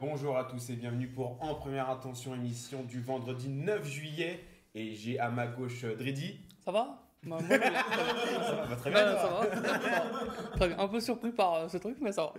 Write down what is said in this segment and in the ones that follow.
Bonjour à tous et bienvenue pour En Première Intention émission du vendredi 9 juillet. Et j'ai à ma gauche Dridi. Ça va? Bah, moi, Ça va très bien. Ouais, toi ça va. Très bien. Un peu surpris par euh, ce truc, mais ça va.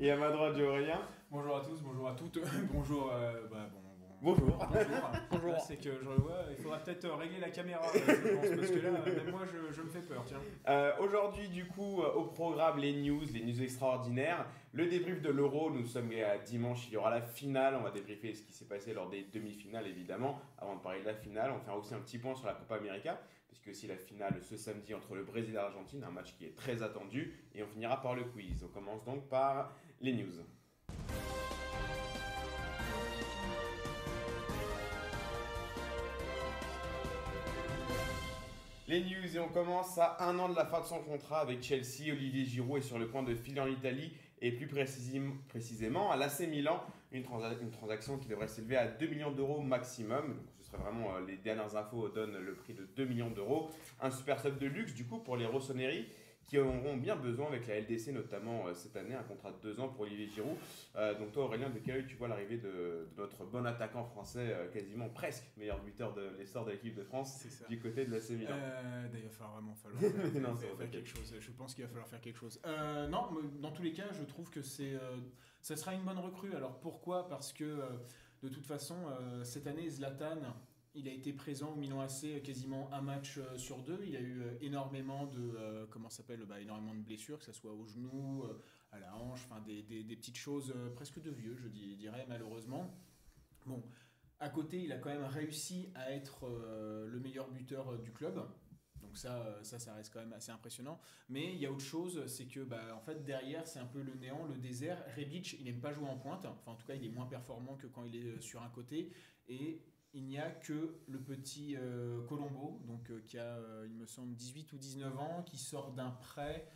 Et à ma droite j'ai Aurélien. Bonjour à tous, bonjour à toutes. bonjour, euh, bah, bon. Bonjour. Bonjour. Bonjour. Là, C'est que je vois, il faudra peut-être euh, régler la caméra, euh, je pense, parce que là, euh, même moi, je, je me fais peur, tiens. Euh, Aujourd'hui, du coup, au programme, les news, les news extraordinaires, le débrief de l'Euro. Nous sommes à dimanche, il y aura la finale. On va débriefer ce qui s'est passé lors des demi-finales, évidemment. Avant de parler de la finale, on fera aussi un petit point sur la Copa América, puisque aussi la finale ce samedi entre le Brésil et l'Argentine, un match qui est très attendu. Et on finira par le quiz. On commence donc par les news. Les news et on commence à un an de la fin de son contrat avec Chelsea. Olivier Giroud est sur le point de filer en Italie et plus précisément à l'AC Milan. Une, transa- une transaction qui devrait s'élever à 2 millions d'euros maximum. Ce serait vraiment, euh, les dernières infos donnent le prix de 2 millions d'euros. Un super sub de luxe du coup pour les Rossoneri qui auront bien besoin avec la LDC notamment euh, cette année, un contrat de 2 ans pour Olivier Giroud. Euh, donc toi Aurélien, de quel œil tu vois l'arrivée de, de notre bon attaquant français, euh, quasiment presque meilleur buteur de l'essor de l'équipe de France du côté de l'AC Milan d'ailleurs, il va falloir vraiment falloir non, faire, quelque chose. Je pense qu'il va falloir faire quelque chose. Euh, non, dans tous les cas, je trouve que c'est, euh, ça sera une bonne recrue. Alors pourquoi? Parce que euh, de toute façon, cette année, Zlatan, il a été présent au Milan AC quasiment un match euh, sur deux. Il a eu euh, énormément de, euh, comment s'appelle, bah, énormément de blessures, que ce soit au genou, à la hanche, enfin des, petites choses presque de vieux, je dirais malheureusement. Bon, à côté, il a quand même réussi à être le meilleur buteur du club. Donc ça, ça, reste quand même assez impressionnant. Mais il y a autre chose, c'est que bah, en fait derrière c'est un peu le néant, le désert. Rebic, il n'aime pas jouer en pointe. Enfin en tout cas, il est moins performant que quand il est sur un côté. Et il n'y a que le petit euh, Colombo, donc euh, qui a, euh, il me semble, 18 ou 19 ans, qui sort d'un prêt.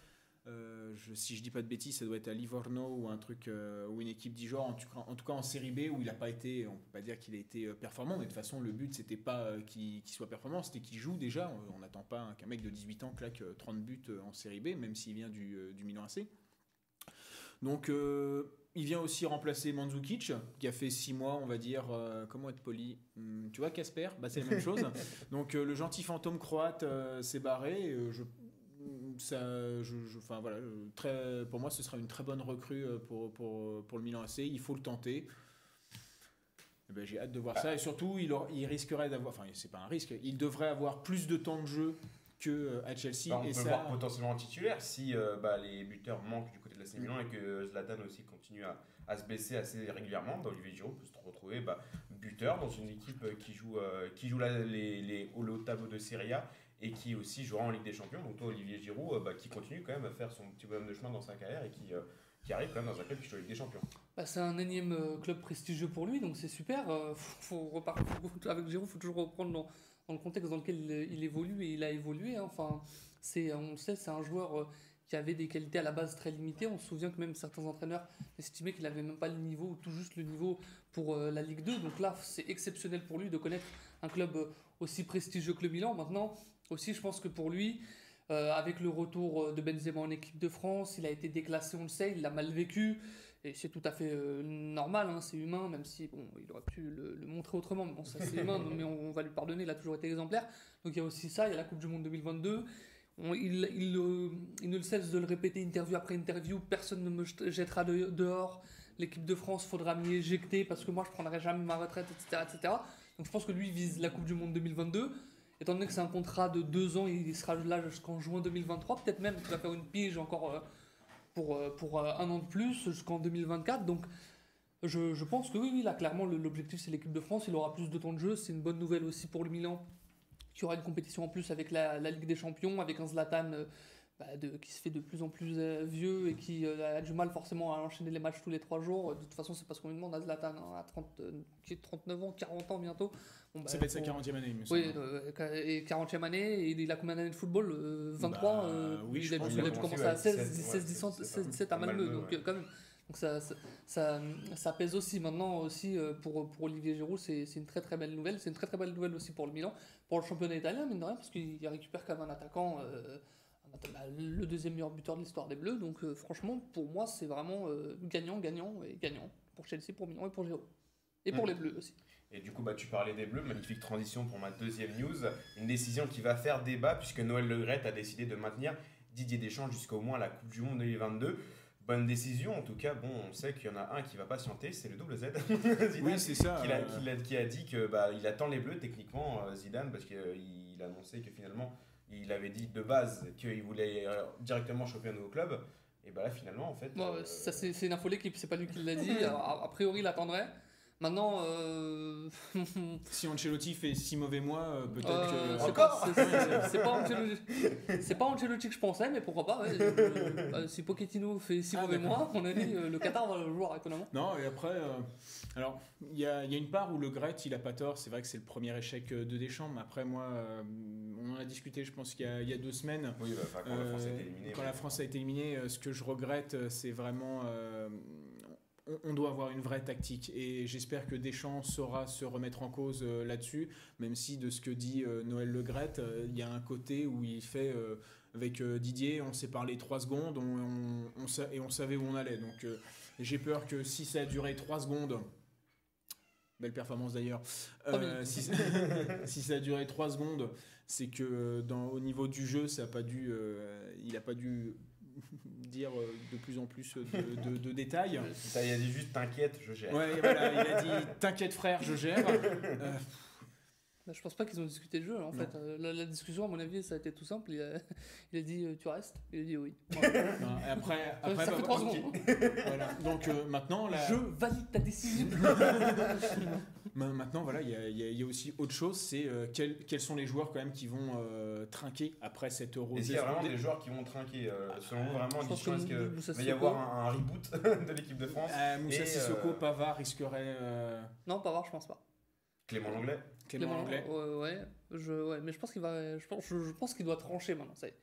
Je, si je dis pas de bêtises, ça doit être à Livorno ou un truc ou une équipe du genre, en tout, cas, en tout cas en série B où il n'a pas été, on peut pas dire qu'il a été performant, mais de toute façon le but c'était pas qu'il soit performant, c'était qu'il joue déjà. On n'attend pas qu'un mec de 18 ans claque euh, 30 buts en série B, même s'il vient du, du Milan AC. Donc il vient aussi remplacer Mandzukic, qui a fait 6 mois, on va dire, euh, comment être poli Hum, Tu vois Casper? Bah, C'est la même chose. Donc euh, le gentil fantôme croate euh, s'est barré. je, ça, je, voilà, très, pour moi, ce sera une très bonne recrue pour, pour, pour le Milan AC. Il faut le tenter. Eh ben, J'ai hâte de voir ça. Et surtout, il, risquerait d'avoir. Enfin, c'est pas un risque. Il devrait avoir plus de temps de jeu que à Chelsea. Bah, on et peut ça, voir potentiellement en titulaire si euh, bah, les buteurs manquent du l'AC Milan et que Zlatan aussi continue à, à se baisser assez régulièrement. Bah, Olivier Giroud peut se retrouver bah, buteur dans une équipe euh, qui joue, euh, qui joue la- les, les, au haut tableau de Serie A et qui aussi jouera en Ligue des Champions. Donc toi Olivier Giroud euh, bah, qui continue quand même à faire son petit bonhomme de chemin dans sa carrière et qui, euh, qui arrive quand même dans un club qui joue en Ligue des Champions. Bah, c'est un énième club prestigieux pour lui, donc c'est super. Faut, faut repart- faut- avec Giroud, il faut toujours reprendre dans, dans le contexte dans lequel il, évolue et il a évolué. hein. Enfin, c'est, on le sait, c'est un joueur qui avait des qualités à la base très limitées. On se souvient que même certains entraîneurs estimaient qu'il n'avait même pas le niveau, ou tout juste le niveau pour euh, la Ligue 2. Donc là, c'est exceptionnel pour lui de connaître un club euh, aussi prestigieux que le Milan. Maintenant, aussi, je pense que pour lui, euh, avec le retour de Benzema en équipe de France, il a été déclassé, on le sait, il l'a mal vécu. Et c'est tout à fait normal, hein, c'est humain, même si bon, il aurait pu le, le montrer autrement, mais bon, ça c'est humain, mais on, on va lui pardonner, il a toujours été exemplaire. Donc il y a aussi ça, il y a la Coupe du Monde 2022. Il, euh, il ne cesse de le répéter interview après interview, personne ne me jet- jettera de- dehors, l'équipe de France faudra m'y éjecter parce que moi je prendrai jamais ma retraite, etc., etc. Donc je pense que lui vise la Coupe du Monde 2022. Étant donné que c'est un contrat de deux ans, il sera là jusqu'en juin 2023, peut-être même qu'il va faire une pige encore euh, pour, euh, pour un an de plus jusqu'en 2024. Donc je, je pense que oui, oui là clairement l'objectif c'est l'équipe de France, il aura plus de temps de jeu, c'est une bonne nouvelle aussi pour le Milan qui aura une compétition en plus avec la, la Ligue des Champions, avec un Zlatan euh, bah, de- qui se fait de plus en plus euh, vieux et qui euh, a du mal forcément à enchaîner les matchs tous les trois jours. De toute façon, c'est parce qu'on lui demande à Zlatan, hein, à 30, euh, qui est 39 ans, 40 ans bientôt. Bon, bah, Ça va être sa faut- 40e année, semble. Oui, et 40e année, et il a combien d'années de football Euh, 23 Bah, oui, il je a pense qu'il il a commencé, commencer à ouais, 16, 16, 16, ouais, 17, c'est- c'est 16, 17 à Malmö, donc ouais. quand même. Donc ça, ça, ça, ça pèse aussi maintenant aussi euh, pour, pour Olivier Giroud, c'est une très très belle nouvelle. C'est une très très belle nouvelle aussi pour le Milan, pour le championnat italien, mine de rien, parce qu'il récupère comme un attaquant, euh, bah, le deuxième meilleur buteur de l'histoire des Bleus. Donc euh, franchement, pour moi, c'est vraiment euh, gagnant, gagnant et gagnant pour Chelsea, pour Milan et pour Giroud. Et pour Mm. les Bleus aussi. Et du coup, bah, tu parlais des Bleus, magnifique transition pour ma deuxième news. Une décision qui va faire débat puisque Noël Le Graët a décidé de maintenir Didier Deschamps jusqu'au moins la Coupe du Monde 2022. Bonne décision, en tout cas, bon, on sait qu'il y en a un qui va patienter, c'est le double Z. Zidane, Oui, c'est ça. qui, a, euh, qui a- qui a dit que bah, il attend les Bleus techniquement, euh, Zidane, parce qu'il a annoncé que finalement, il avait dit de base qu'il voulait euh, directement choper un nouveau club. Et bah là, finalement, en fait. Bon, euh, ça c'est c'est une info l'équipe, c'est pas lui qui l'a dit. Alors, a, a priori, il attendrait. Maintenant, euh, Si Ancelotti fait si mauvais mois, euh, peut-être Euh, que. c'est Encore pas- c'est- c'est- C'est pas Ancelotti. C'est pas Ancelotti que je pensais, mais pourquoi pas. ouais. Euh, si Pochettino fait si Ah, mauvais mois, à mon avis, euh, le Qatar va le jouer étonnamment. Non, et après, euh, alors, il y a, il y a une part où le Gret, il a pas tort. C'est vrai que c'est le premier échec euh, de Deschamps, mais après, moi, euh, on en a discuté, je pense qu'il y a, il y a deux semaines. Oui, bah, quand la France a Euh, été éliminée. quand la France a été éliminée, euh, ce que je regrette, euh, c'est vraiment. On, doit avoir une vraie tactique et j'espère que Deschamps saura se remettre en cause euh, là-dessus, même si de ce que dit euh, Noël Le euh, il y a un côté où il fait. avec Didier, on s'est parlé trois secondes on, on- on sa- et on savait où on allait. Donc j'ai peur que si ça a duré trois secondes, belle performance d'ailleurs, euh, bien. si, si ça a duré trois secondes, c'est que dans, au niveau du jeu, ça a pas dû, euh, il n'a pas dû dire euh, de plus en plus de, de- de détails. Ça, il a dit juste t'inquiète, je gère. Ouais, voilà, il a dit T'inquiète, frère, je gère. Euh, Bah, Je pense pas qu'ils ont discuté le jeu. En Non. fait, Euh, la, la discussion, à mon avis, ça a été tout simple. Il a, il a dit Tu restes Il a dit oui. Voilà. non, et après, ça après fait bah, trois ok. secondes. Voilà. Donc euh, maintenant, la- Je valide ta décision. ma- maintenant, voilà, il y a, y y aussi autre chose c'est euh, quels, quels sont les joueurs quand même qui vont euh, trinquer après cette euro Est-ce qu'il y a vraiment des joueurs qui vont trinquer euh, Selon vous, vraiment, Je pense qu'il va y avoir un, un reboot de l'équipe de France Euh, Moussa Sissoko, euh, Pavard risquerait euh, non, pas voir, je pense pas. Clément Langlais Clément Anglais. Ouais, ouais, je, ouais, mais je pense qu'il va, je pense, je, je pense qu'il doit trancher maintenant. Ça y est.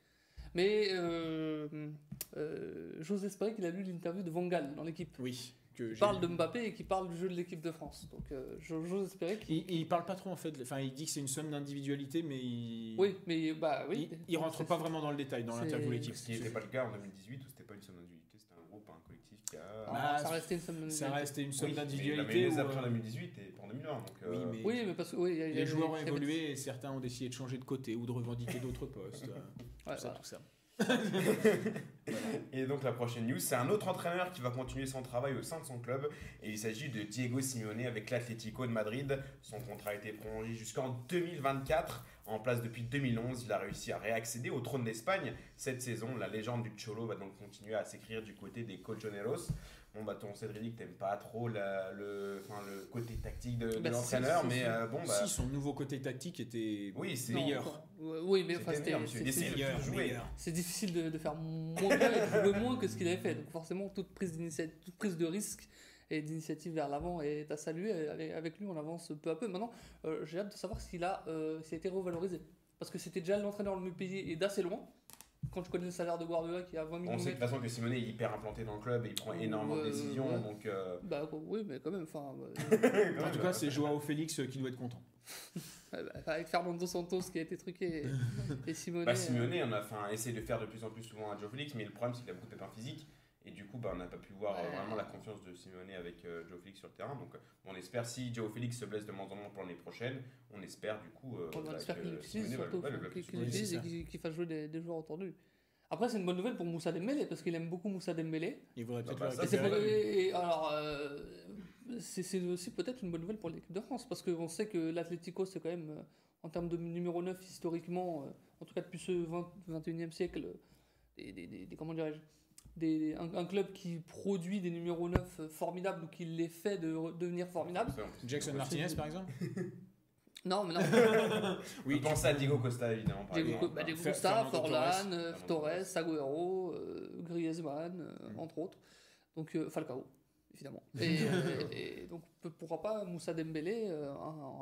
Mais euh, euh, j'ose espérer qu'il a lu l'interview de Van Gaal dans l'équipe. Oui. Que Il parle de Mbappé et qui parle du jeu de l'équipe de France. Donc euh, je- j'ose espérer qu'il. Il, il parle pas trop en fait. Enfin, il dit que c'est une somme d'individualité, mais il. Oui, mais bah oui. Il, il rentre pas vraiment dans le détail dans l'interview l'équipe. Ce qui n'était pas le cas en 2018 où c'était pas une somme d'individualité, c'était un groupe, un collectif qui a. Ah, Bah, ça restait une somme Ça d'individualité. restait une Oui, somme mais d'individualité. après en euh, 2018 et pas en 2020. Donc, euh, Oui, mais- Oui, mais parce que oui, il y a- il y a- les joueurs ont évolué et certains ont décidé de changer de côté ou de revendiquer d'autres postes. euh, Ouais, ça, voilà. tout ça. Et donc la prochaine news, c'est un autre entraîneur qui va continuer son travail au sein de son club. Et il s'agit de Diego Simeone avec l'Atlético de Madrid. Son contrat a été prolongé jusqu'en 2024. En place depuis 2011, il a réussi à réaccéder au trône d'Espagne. Cette saison, la légende du Cholo va donc continuer à s'écrire du côté des Colchoneros. Bon, bah, ton Cédric, t'aimes pas trop la- le, enfin, le côté tactique de, de Bah, l'entraîneur, mais euh, bon, bah. Si son nouveau côté tactique était Oui, Non, meilleur. Oui, mais enfin, C'était c'est- difficile de, de faire moins bien et de jouer moins que ce qu'il avait fait. Donc forcément, toute prise, d'initiative, toute prise de risque et d'initiative vers l'avant est à saluer. Et Avec, avec lui, on avance peu à peu. Maintenant, euh, j'ai hâte de savoir s'il a, euh, s'il a été revalorisé. Parce que c'était déjà l'entraîneur le mieux payé et d'assez loin. Quand je connais le salaire de Guardiola qui a 20 millions On sait de toute façon que Simone est hyper implanté dans le club et il prend énormément de décisions. ouais. Donc, euh, Bah oui, mais quand même. Enfin, euh, En tout cas, c'est Joao Félix qui doit être content. bah, avec Fernando Santos qui a été truqué et, et Simone. Bah, euh, Simeone, on a enfin, essayé de faire de plus en plus souvent à Joe Félix, mais le problème c'est qu'il a beaucoup de pépins physiques. Et du coup, bah, on n'a pas pu voir euh, Ouais. vraiment la confiance de Simeone avec euh, Joe Félix sur le terrain. Donc, on espère, si Joe Félix se blesse de moins en moins pour l'année prochaine, on espère du coup euh, On bah, espère qu'il va- surtout, qu'il c'est et qu'il fasse jouer des, des joueurs lui. Après, c'est une bonne nouvelle pour Moussa Dembélé parce qu'il aime beaucoup Moussa Dembélé. Il faudrait Bah, peut-être bah, ça, Et c'est récupérer. pour- et- et alors, euh, c'est c'est aussi peut-être une bonne nouvelle pour l'équipe de France parce qu'on sait que l'Atlético, c'est quand même, en termes de numéro 9 historiquement, euh, en tout cas depuis ce 20, 21e siècle, des, des- des- des- comment dirais-je des, un, un club qui produit des numéros 9 formidables ou qui les fait de devenir formidables. Jackson Martinez, par exemple Non, mais non. Oui, pense à Diego Costa évidemment. Par Diego, exemple. bah, Diego Fer- Costa, Fernando Forlan, Torres. euh, Torres, Agüero, euh, Griezmann, euh, Mm. entre autres. Donc euh, Falcao, évidemment. Et, et donc pourquoi pas Moussa Dembélé euh,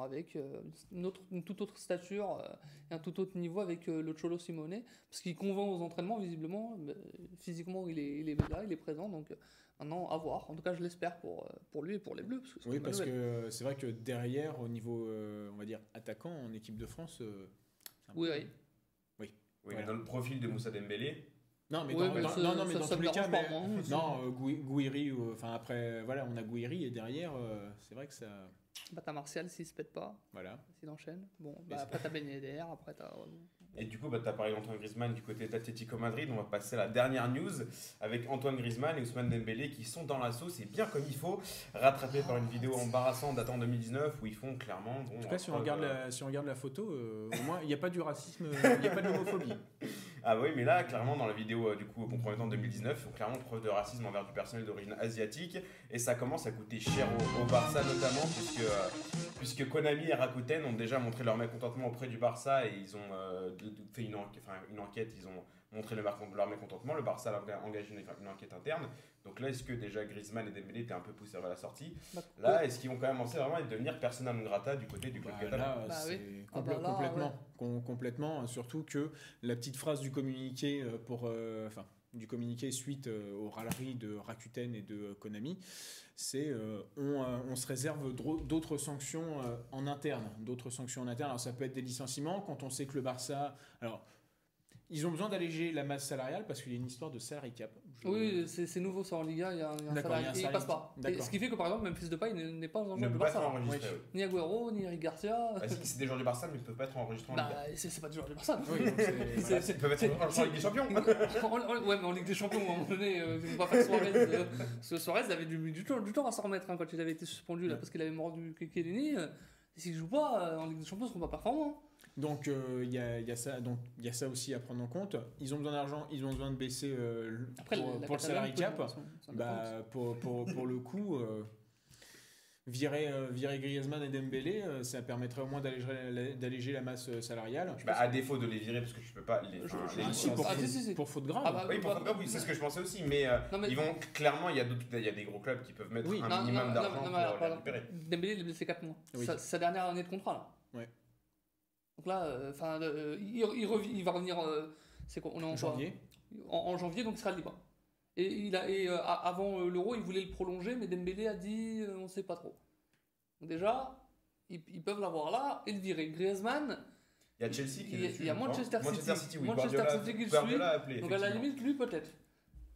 avec euh, une, autre, une toute autre stature euh, et un tout autre niveau avec euh, le Cholo Simone, parce qu'il convainc aux entraînements visiblement, mais physiquement il est, il est là, il est présent. Donc euh, Maintenant, à voir. En tout cas, je l'espère pour, pour lui et pour les Bleus. Parce que c'est Oui, parce que nouvelle. c'est vrai que derrière, au niveau, euh, on va dire, attaquant en équipe de France. euh, Oui, peu- oui. Oui, Voilà. mais dans le profil de Moussa Dembélé, Non, mais Ouais, dans, mais dans- ça- non, non, mais ça- dans ça tous les cas, mais- moi. non, euh, Gouiri, ou- enfin après, voilà, on a Gouiri et derrière, euh, c'est vrai que ça, Bah, t'as Martial s'il se pète pas, voilà. s'il enchaîne. Bon, bah, après t'as Ben Yedder, après t'as. Et du coup, bah, tu as parlé d'Antoine Griezmann du côté d'Atlético Madrid. On va passer à la dernière news avec Antoine Griezmann et Ousmane Dembélé qui sont dans la sauce et bien comme il faut, rattrapés par une vidéo embarrassante datant de 2019 où ils font clairement. Bon, En tout cas, si on regarde euh, la, si on regarde la photo, euh, au moins, il n'y a pas du racisme, il n'y a pas de l'homophobie. Ah oui, mais là, clairement, dans la vidéo euh, du coup compromettante de 2019, ils font clairement preuve de racisme envers du personnel d'origine asiatique et ça commence à coûter cher au, Barça notamment puisque, euh, puisque Konami et Rakuten ont déjà montré leur mécontentement auprès du Barça et ils ont euh, fait une, enquête, une enquête, ils ont mar- leur mécontentement. Le Barça a engagé une, une enquête interne. Donc là, est-ce que déjà Griezmann et Dembélé étaient un peu poussés vers la sortie? Bah, Là, est-ce qu'ils vont quand même commencer vraiment à devenir persona non grata du côté du club Bah, catalan? Bah c'est oui. complè- Ah bah complètement, ouais. Com- complètement. Surtout que la petite phrase du communiqué euh, pour, euh, enfin, du communiqué suite euh, aux râleries de Rakuten et de euh, Konami, c'est euh, on, euh, on se réserve d'autres sanctions euh, en interne, d'autres sanctions en interne. Alors ça peut être des licenciements quand on sait que le Barça, alors ils ont besoin d'alléger la masse salariale parce qu'il y a une histoire de salary cap. Je- Oui, c'est nouveau ça en Liga, il y a, il y a un salarié, il y a un et il passe pas. Et ce qui fait que par exemple, Memphis Depay n'est n'est pas ne du peuvent pas Barça. oui. Ni Agüero, ni Eric Garcia. Ah, si, c'est des joueurs du Barça, mais ils ne peuvent pas être enregistrés en Bah, Liga. c'est c'est pas des joueurs du Barça. Oui, voilà. Ils peuvent être enregistrés en Ligue des Champions. En- en- ouais, mais en Ligue des Champions, à un moment donné, euh, ils vont pas faire Suarez. euh, parce que Suarez avait du, du, temps, du temps à s'en remettre hein, quand il avait été suspendu là, Ouais. parce qu'il avait mordu Kelly. Euh, S'il joue pas euh, en Ligue des Champions, ils seront pas performants. Donc euh, il y, a, il y a ça, donc il y a ça aussi à prendre en compte. Ils ont besoin d'argent, ils ont besoin de baisser euh, Après, pour, le salary cap. Bah, pour, pour, pour le coup, euh, virer, euh, virer Griezmann et Dembélé, euh, ça permettrait au moins d'alléger la, d'alléger la masse salariale. Bah, à défaut de les virer, parce que tu peux pas les. Je- je- les si, pour, Ah, faute- si, si, si. pour faute grave. Ah, bah, Oui, pour bah, bah, oui, c'est ce que je pensais aussi, mais, euh, Non, mais- ils vont clairement, il y a d'autres, il y a des gros clubs qui peuvent mettre Oui. un Non, minimum d'argent non, pour les récupérer. Dembélé, il est blessé 4 mois. Oui. Sa, sa dernière année de contrat, là. Ouais. Donc là, euh, enfin, euh, il, il, revi- il va revenir. euh, c'est quoi On est en janvier. en, en janvier, donc il sera libre. Et, il a, et euh, avant euh, l'Euro, il voulait le prolonger, mais Dembélé a dit euh, on sait pas trop. Donc déjà, ils, ils peuvent l'avoir là et le virer. Griezmann, Il y a Chelsea qui Il y a- est dessus, il y a. Manchester City. Manchester City, oui. Manchester Guardiola, City qui le appelé. donc à la limite, lui peut-être.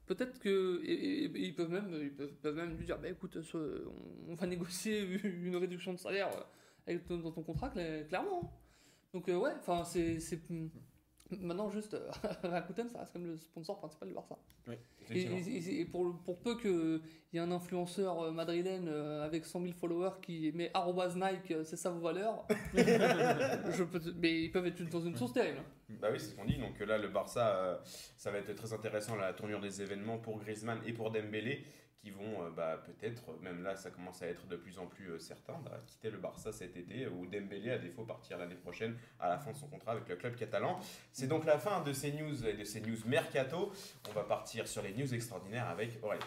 Peut-être que et, et- et ils peuvent même ils peuvent, peuvent même lui dire bah écoute ce- on, on va négocier une réduction de salaire avec ton- dans ton contrat cla- clairement. Donc euh, ouais, enfin c'est c'est maintenant juste euh, Rakuten ça reste comme le sponsor principal du Barça. Et, Effectivement. et- et pour, pour peu qu'il y ait un influenceur euh, madrilène avec 100 000 followers qui met Nike, c'est ça vos valeurs, je peux te- mais ils peuvent être dans une source terrible. Bah oui, c'est ce qu'on dit. Donc là, le Barça, ça va être très intéressant la tournure des événements pour Griezmann et pour Dembélé, qui vont euh, bah, peut-être, même là, ça commence à être de plus en plus euh, certain, bah, quitter le Barça cet été, ou Dembélé, à défaut, partir l'année prochaine à la fin de son contrat avec le club catalan. C'est donc la fin de ces news et de ces news mercato. On va partir sur les news extraordinaires avec Aurélien.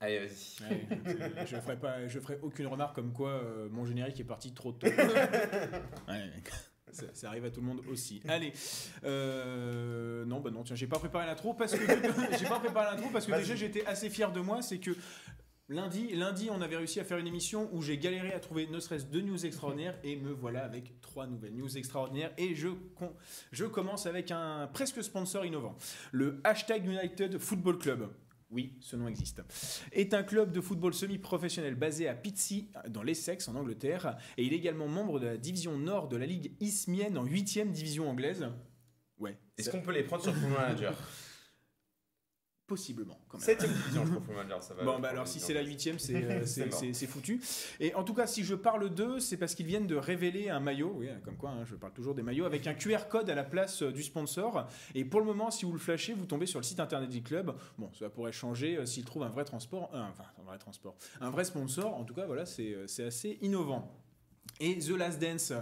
Allez, vas-y. Ouais, je ferai pas, je ferai aucune remarque comme quoi euh, mon générique est parti trop tôt. Ouais, ça, ça arrive à tout le monde aussi. Allez, euh, non, bah non, tiens, j'ai pas préparé l'intro parce que j'ai pas préparé l'intro parce que déjà j'étais assez fier de moi, c'est que lundi, lundi, on avait réussi à faire une émission où j'ai galéré à trouver ne serait-ce deux news extraordinaires et me voilà avec trois nouvelles news extraordinaires et je con- je commence avec un presque sponsor innovant, le hashtag United Football Club. Oui, ce nom existe. Est un club de football semi-professionnel basé à Pitsea, dans l'Essex, en Angleterre, et il est également membre de la division nord de la Ligue ismienne en 8 division anglaise. Ouais, Est-ce qu'on peut les prendre sur Football Manager possiblement quand même. Septième division, je Football Manager, ça va. Bon, bah alors si c'est la huitième, c'est euh, C'est c'est- foutu. Et en tout cas, si je parle d'eux, c'est parce qu'ils viennent de révéler un maillot, oui, comme quoi, hein, je parle toujours des maillots, avec un QR code à la place euh, du sponsor. Et pour le moment, si vous le flashez, vous tombez sur le site internet du club. Bon, ça pourrait changer euh, s'ils trouvent un vrai transport, euh, enfin, un vrai transport, un vrai sponsor. En tout cas, voilà, c'est c'est assez innovant. Et The Last Dance.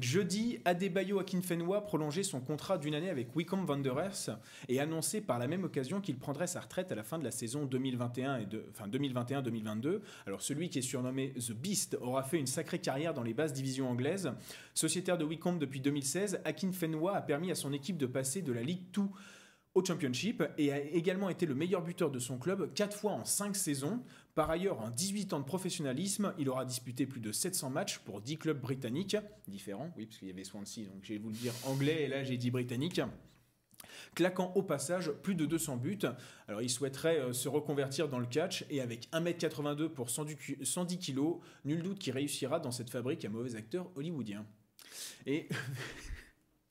Jeudi, Adebayo Akinfenwa prolongeait son contrat d'une année avec Wycombe Wanderers et annonçait par la même occasion qu'il prendrait sa retraite à la fin de la saison 2021 et de, enfin 2021-2022. Alors celui qui est surnommé The Beast aura fait une sacrée carrière dans les basses divisions anglaises. Sociétaire de Wycombe depuis 2016, Akinfenwa a permis à son équipe de passer de la Ligue 2 au Championship et a également été le meilleur buteur de son club 4 fois en 5 saisons. Par ailleurs, en 18 ans de professionnalisme, il aura disputé plus de 700 matchs pour 10 clubs britanniques, différents, oui, parce qu'il y avait Swansea, donc je vais vous le dire anglais, et là j'ai dit britannique claquant au passage plus de 200 buts. Alors il souhaiterait euh, se reconvertir dans le catch et avec 1m82 pour 110 kg, nul doute qu'il réussira dans cette fabrique à mauvais acteurs hollywoodiens. Et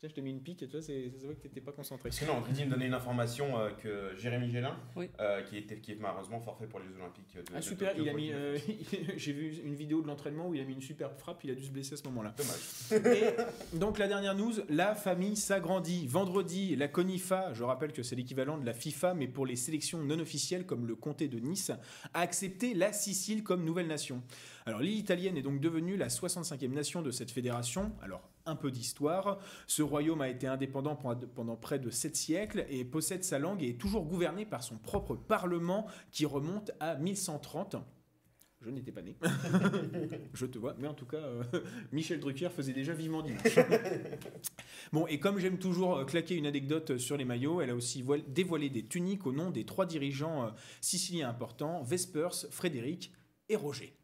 je t'ai mis une pique et toi, c'est vrai que tu n'étais pas concentré. Sinon, on me donner une information euh, que Jérémy Gélin, euh, qui, était, qui est malheureusement forfait pour les Jeux Olympiques. De, ah, super, il a mis. Euh, j'ai vu une vidéo de l'entraînement où il a mis une superbe frappe, il a dû se blesser à ce moment-là. Dommage. Et donc, la dernière news la famille s'agrandit. Vendredi, la CONIFA, je rappelle que c'est l'équivalent de la FIFA, mais pour les sélections non officielles comme le comté de Nice, a accepté la Sicile comme nouvelle nation. Alors, l'île italienne est donc devenue la 65e nation de cette fédération. Alors, un peu d'histoire. Ce royaume a été indépendant pendant près de sept siècles et possède sa langue et est toujours gouverné par son propre parlement qui remonte à 1130. Je n'étais pas né. je te vois. Mais en tout cas, euh, Michel Drucker faisait déjà vivement dimanche. bon, et comme j'aime toujours euh, claquer une anecdote sur les maillots, elle a aussi dévoilé des tuniques au nom des trois dirigeants euh, siciliens importants, Vespers, Frédéric et Roger.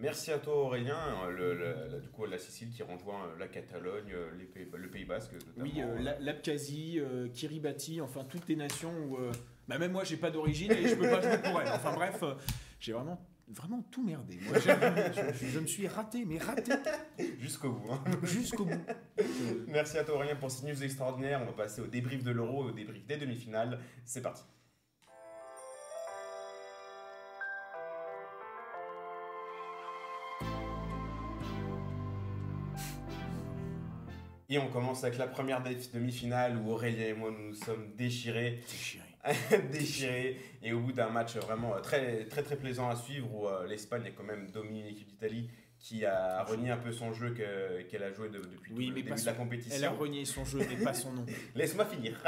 Merci à toi Aurélien. Le, du coup, la Sicile qui rejoint la Catalogne, le Pays Basque. Oui, euh, l'Abkhazie, euh, Kiribati, enfin toutes les nations où euh, bah, même moi j'ai pas d'origine et je peux pas jouer pour elle. Enfin bref, j'ai vraiment vraiment tout merdé. Moi, je, me suis raté, mais raté. Jusqu'au bout. Hein. Jusqu'au bout. Merci à toi Aurélien pour ces news extraordinaires. On va passer au débrief de l'Euro et au débrief des demi-finales. C'est parti. Et on commence avec la première demi-finale où Aurélien et moi nous nous sommes déchirés. Déchirés. déchirés. Et au bout d'un match vraiment euh, très très très plaisant à suivre où euh, l'Espagne a quand même dominé l'équipe d'Italie qui a renié un peu son jeu qu'elle a joué depuis oui, le début de la compétition. Elle a renié son jeu, mais pas son nom. Laisse-moi finir.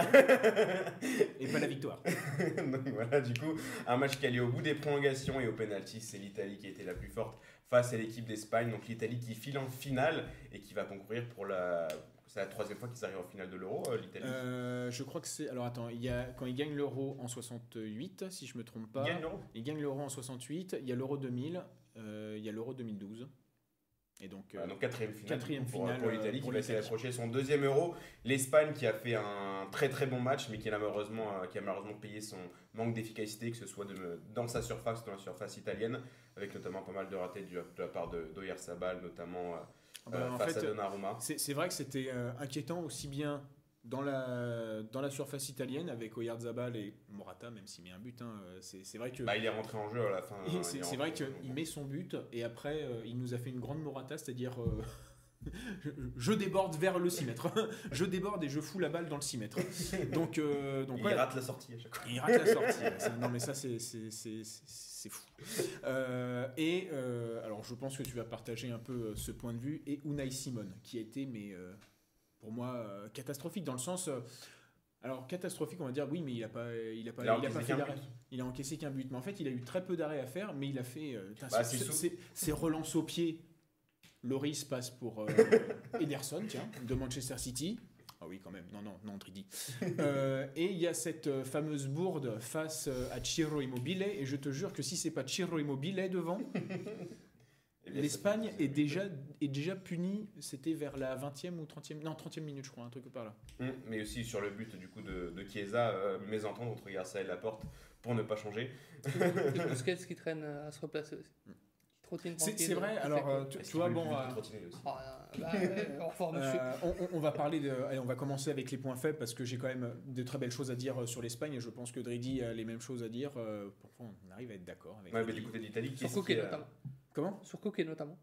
et pas la victoire. Donc voilà, du coup, un match qui allait au bout des prolongations et au penalty, c'est l'Italie qui était la plus forte face à l'équipe d'Espagne. Donc l'Italie qui file en finale et qui va concourir pour la c'est la troisième fois qu'ils arrivent en finale de l'Euro, euh, l'Italie euh, Je crois que c'est. Alors attends, il y a... quand ils gagnent l'Euro en 68, si je me trompe pas. Ils gagnent l'Euro? En 68, il y a l'Euro 2000, euh, il y a l'Euro 2012. Et donc, donc quatrième finale, quatrième pour, finale pour l'Italie qui va s'approcher son deuxième euro. L'Espagne qui a fait un très très bon match mais qui a malheureusement, qui a malheureusement payé son manque d'efficacité, que ce soit de, dans sa surface dans la surface italienne, avec notamment pas mal de ratés de, la part de Sabal, notamment ah bah, euh, fait, C'est vrai que c'était euh, inquiétant aussi bien dans la, dans la surface italienne avec Oyarzabal et Morata, même s'il met un but. Hein, euh, c'est vrai que. Bah, il est rentré en jeu à la fin. C'est vrai qu'il met son but et après, il nous a fait une grande Morata, c'est-à-dire. Je, déborde vers le 6 mètres. je déborde et je fous la balle dans le 6 mètres. Donc, donc il rate la sortie à chaque fois. Il rate la sortie. non, mais ça, c'est c'est fou. Euh, et euh, alors, je pense que tu vas partager un peu euh, ce point de vue. Et Unai Simon, qui a été, mais pour moi, catastrophique dans le sens. alors, catastrophique, on va dire, oui, mais il a pas, il a pas, il a, pas fait d'arrêt. Il a encaissé qu'un but. Mais en fait, il a eu très peu d'arrêts à faire, mais il a fait. Bah, ses relances au pied. Loris passe pour Ederson, tiens, de Manchester City. Ah oui, quand même. Non, non, non, Tridi. Euh, et il y a cette euh, fameuse bourde face euh, à Ciro Immobile. Et je te jure que si c'est pas Ciro Immobile devant, eh l'Espagne est déjà, est déjà punie. C'était vers la 20e ou 30e, non, 30e minute, je crois, un truc par là. Hum, mais aussi sur le but du coup de, de Chiesa, euh, mésentente entre Garcia et Laporte pour ne pas changer. Busquets qui traîne à se replacer aussi? C'est vrai, alors euh, tu, vois, bon. on, va parler de. Allez, on va commencer avec les points faibles parce que j'ai quand même de très belles choses à dire euh, sur l'Espagne et je pense que Dridi a les mêmes choses à dire. Euh, pourquoi on arrive à être d'accord avec. Ouais, mais du côté d'Italie, Sur Coquet notamment. Comment? Sur Coquet notamment.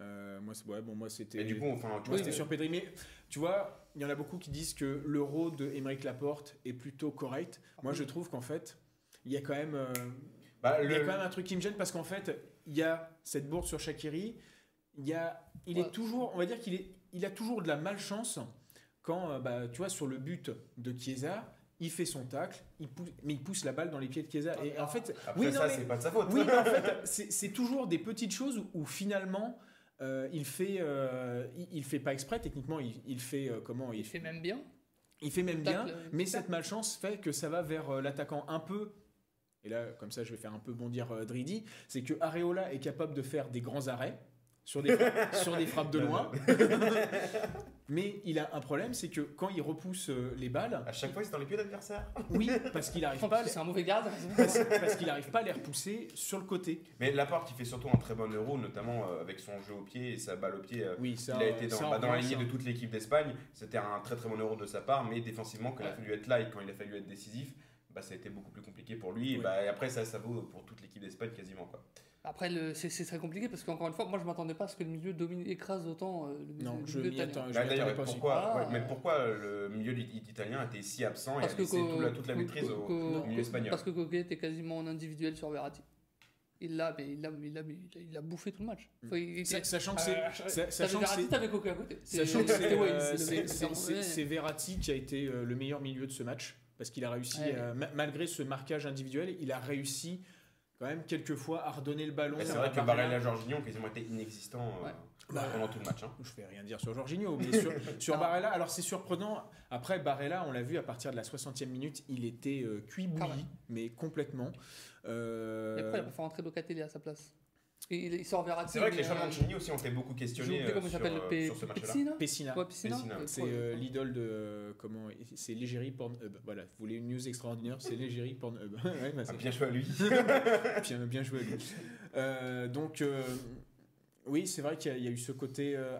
moi, ouais, bon, moi c'était. du coup, enfin, tu vois, c'était sur Pedri. Mais tu vois, il y en a beaucoup qui disent que l'euro de Émeric Laporte est plutôt correct. Moi, je trouve qu'en fait, il y a quand même. Bah, il y a quand même un truc qui me gêne parce qu'en fait, il y a cette bourde sur Shakiri, il, y a, il Ouais. est toujours, on va dire qu'il est, il a toujours de la malchance quand, euh, bah, tu vois, sur le but de Chiesa, il fait son tacle, il pousse, mais il pousse la balle dans les pieds de Chiesa. Et en fait, Après, oui, non, ça, mais- c'est pas de sa faute. oui, mais en fait, c'est c'est toujours des petites choses où, où finalement, euh, il fait, euh, il, il fait pas exprès. Techniquement, il, il fait euh, comment il, Il fait même bien. il fait même bien, Tacle, mais tacle. cette malchance fait que ça va vers euh, l'attaquant un peu. Et là, comme ça, je vais faire un peu bondir euh, Dridi. C'est que Areola est capable de faire des grands arrêts sur des, frappes- sur des frappes de loin. mais il a un problème, c'est que quand il repousse euh, les balles, À chaque fois, c'est dans les pieds d'adversaire. oui, parce qu'il n'arrive pas, à que les- c'est un mauvais gardien. parce, parce qu'il arrive pas à les repousser sur le côté. Mais Laporte, il fait surtout un très bon euro, notamment euh, avec son jeu au pied et sa balle au pied. euh, Oui, ça, il a été dans, bah, dans la lignée ça. de toute l'équipe d'Espagne. C'était un très très bon euro de sa part, mais défensivement, quand il a fallu être là et quand il a fallu être décisif, bah, ça a été beaucoup plus compliqué pour lui. Et, bah, et après, ça, ça vaut pour toute l'équipe d'Espagne quasiment. Quoi. Après, le- c'est c'est très compliqué parce qu'encore une fois, moi je m'attendais pas à ce que le milieu domine, écrase autant euh, le milieu, Non, le milieu italien. attends. je Bah, D'ailleurs, pourquoi, Ah. ouais, mais pourquoi le milieu it- italien était si absent et Parce a que laissé co- tout la- toute la maîtrise au, au milieu espagnol Parce que Coquet était quasiment en individuel sur Verratti. Il l'a, mais il l'a, il l'a, il a, il a bouffé tout le match. Enfin, il- il- Sa- Sachant que c'est. Euh, Sachant que Verratti, c'est. à côté. Sachant que euh, c'est Verratti qui a été le meilleur milieu de ce match parce qu'il a réussi, Ouais. euh, ma- malgré ce marquage individuel, il a réussi quand même quelques fois à redonner le ballon. C'est vrai que Barella. Jorginho ont quasiment été inexistants euh, Ouais. Bah, pendant tout le match. hein. Je vais rien dire sur Jorginho, mais sur, sur. Barella, alors c'est surprenant. Après, Barella, on l'a vu à partir de la 60e minute, il était euh, cuit Quand bouilli, mais complètement. Euh, Et après, il a fait rentrer Locatelli à sa place. Et il, il sort Verratti. C'est vrai que les euh, Mancini aussi ont fait beaucoup questionner euh, comment il sur, s'appelle, euh, Pe- sur ce match-là. Pessina Pessina. Ouais, Pessina. Pessina. Ouais, C'est euh, l'idole de euh, comment c'est l'égérie Pornhub. Voilà, vous voulez une news extraordinaire, c'est l'égérie Pornhub. Ouais, bah, Ah, c'est- bien joué à lui. bien, bien joué à lui. Euh, donc euh, oui, c'est vrai qu'il y, a- il y a eu ce côté. euh,